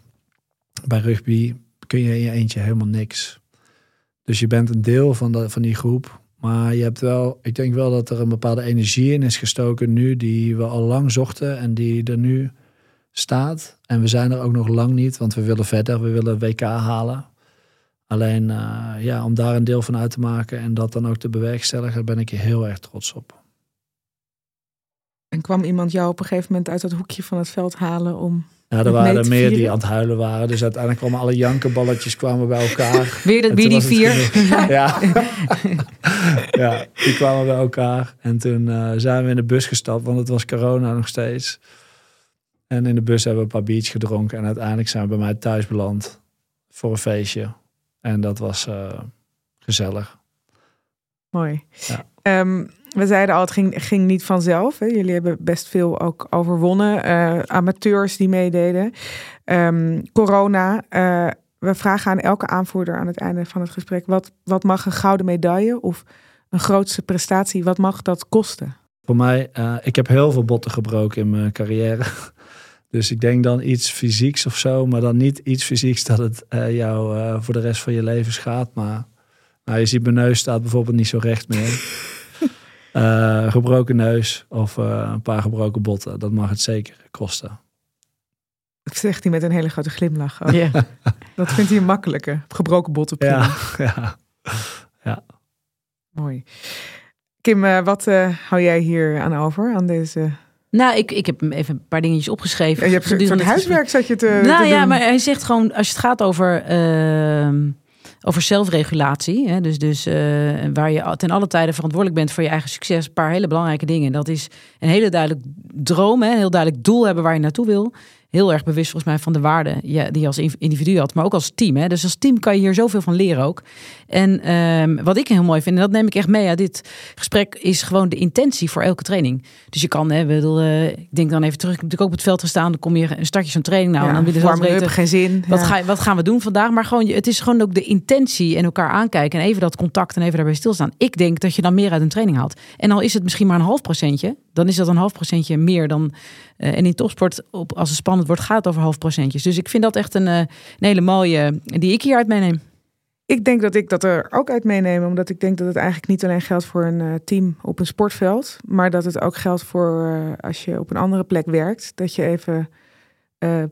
Bij rugby kun je in je eentje helemaal niks. Dus je bent een deel van, de, van die groep. Maar je hebt wel, ik denk wel dat er een bepaalde energie in is gestoken nu, die we al lang zochten en die er nu staat. En we zijn er ook nog lang niet, want we willen verder, we willen WK halen. Alleen eh, ja, om daar een deel van uit te maken en dat dan ook te bewerkstelligen, daar ben ik heel erg trots op. En kwam iemand jou op een gegeven moment uit dat hoekje van het veld halen om... Ja, er waren er meer die aan het huilen waren. Dus uiteindelijk kwamen alle jankenballetjes kwamen bij elkaar. Weer, de, En weer die vier. Ja. ja, die kwamen bij elkaar. En toen eh, zijn we in de bus gestapt, want het was corona nog steeds. En in de bus hebben we een paar biertjes gedronken. En uiteindelijk zijn we bij mij thuis beland voor een feestje. En dat was eh, gezellig. Mooi. Ja. Ehm, we zeiden al, het ging, ging niet vanzelf. Hè? Jullie hebben best veel ook overwonnen. Eh, amateurs die meededen. Ehm, corona. eh, we vragen aan elke aanvoerder aan het einde van het gesprek... Wat, wat mag een gouden medaille of een grootste prestatie... wat mag dat kosten? Voor mij, eh, ik heb heel veel botten gebroken in mijn carrière. Dus ik denk dan iets fysieks of zo, maar dan niet iets fysieks dat het jou voor de rest van je leven schaadt. Maar nou, je ziet mijn neus staat bijvoorbeeld niet zo recht meer. Eh, gebroken neus of eh, een paar gebroken botten, dat mag het zeker kosten. Dat zegt hij met een hele grote glimlach. ook. Ja. Dat vindt hij een makkelijke. Gebroken botten. prima. Ja, ja. Mooi. Kim, eh, wat eh, hou jij hier aan over? Aan deze... Nou, ik, ik heb hem even een paar dingetjes opgeschreven. je hebt een soort gedurende het huiswerk zat je te. Nou te ja, doen. maar hij zegt gewoon, als het gaat over, ehm, over zelfregulatie, hè, dus, dus eh, waar je ten alle tijden verantwoordelijk bent voor je eigen succes, een paar hele belangrijke dingen. Dat is een hele duidelijk droom, hè, een heel duidelijk doel hebben waar je naartoe wil. Heel erg bewust volgens mij van de waarden ja, die je als individu had, maar ook als team. Hè. Dus als team kan je hier zoveel van leren ook. En ehm, wat ik heel mooi vind, en dat neem ik echt mee uit dit gesprek, is gewoon de intentie voor elke training. Dus je kan, hè, bedoel, eh, ik denk dan even terug, ik heb natuurlijk ook op het veld gestaan, dan kom je een startje zo'n training nou, Ja, en dan willen ze weten, geen zin. wat, Ja. ga, wat gaan we doen vandaag? Maar gewoon, het is gewoon ook de intentie en elkaar aankijken. En even dat contact en even daarbij stilstaan. Ik denk dat je dan meer uit een training haalt. En al is het misschien maar een half procentje. Dan is dat een half procentje meer dan... eh, en in topsport, op, als het spannend wordt, gaat het over half procentjes. Dus ik vind dat echt een, eh, een hele mooie die ik hieruit meeneem. Ik denk dat ik dat er ook uit meeneem, omdat ik denk dat het eigenlijk niet alleen geldt voor een eh, team op een sportveld, maar dat het ook geldt voor eh, als je op een andere plek werkt, dat je even eh,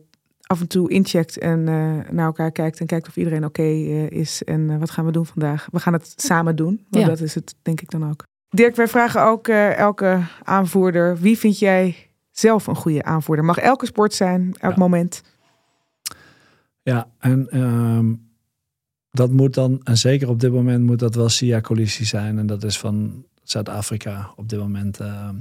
af en toe incheckt en eh, naar elkaar kijkt en kijkt of iedereen oké eh, is en eh, wat gaan we doen vandaag. We gaan het samen doen, want Ja. dat is het denk ik dan ook. Dirk, wij vragen ook eh, elke aanvoerder, wie vind jij zelf een goede aanvoerder? Mag elke sport zijn, elk Ja. moment. Ja, en ehm, dat moet dan, en zeker op dit moment moet dat wel Sia Colisi zijn. En dat is van Zuid-Afrika op dit moment ehm,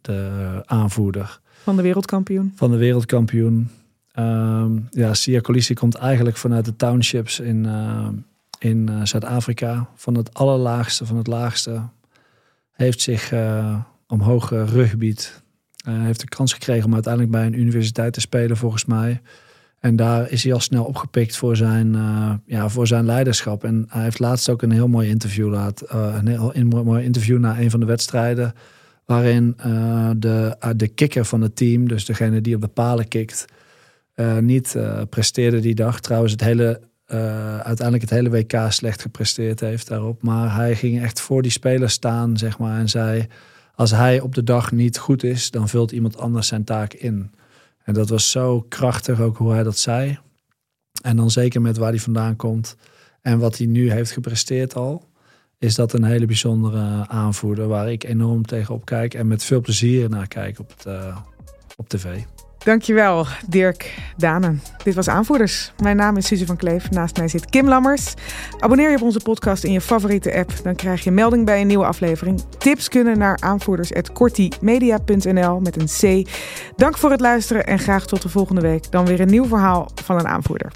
de aanvoerder Van de wereldkampioen. van de wereldkampioen. Ehm, ja, Sia Colisi komt eigenlijk vanuit de townships in, in eh, Zuid-Afrika. Van het allerlaagste, van het laagste. Heeft zich eh, omhoog gerugbied. Eh, heeft de kans gekregen om uiteindelijk bij een universiteit te spelen, volgens mij. En daar is hij al snel opgepikt voor zijn, eh, ja, voor zijn leiderschap. En hij heeft laatst ook een heel mooi interview laat, eh, een heel in- mooi interview na een van de wedstrijden. Waarin de, de kicker van het team, dus degene die op de palen kikt, niet presteerde die dag. Trouwens, het hele, uiteindelijk het hele WK slecht gepresteerd heeft daarop. Maar hij ging echt voor die spelers staan, zeg maar, en zei: Als hij op de dag niet goed is, dan vult iemand anders zijn taak in. En dat was zo krachtig ook hoe hij dat zei. En dan zeker met waar hij vandaan komt en wat hij nu heeft gepresteerd al. Is dat een hele bijzondere aanvoerder waar ik enorm tegenop kijk en met veel plezier naar kijk op, het, eh, op tv. Dankjewel, Dirk Danen. Dit was Aanvoerders. Mijn naam is Suze van Kleef. Naast mij zit Kim Lammers. Abonneer je op onze podcast in je favoriete app. Dan krijg je melding bij een nieuwe aflevering. Tips kunnen naar aanvoerders.kortimedia.nl met een C. Dank voor het luisteren en graag tot de volgende week. Dan weer een nieuw verhaal van een aanvoerder.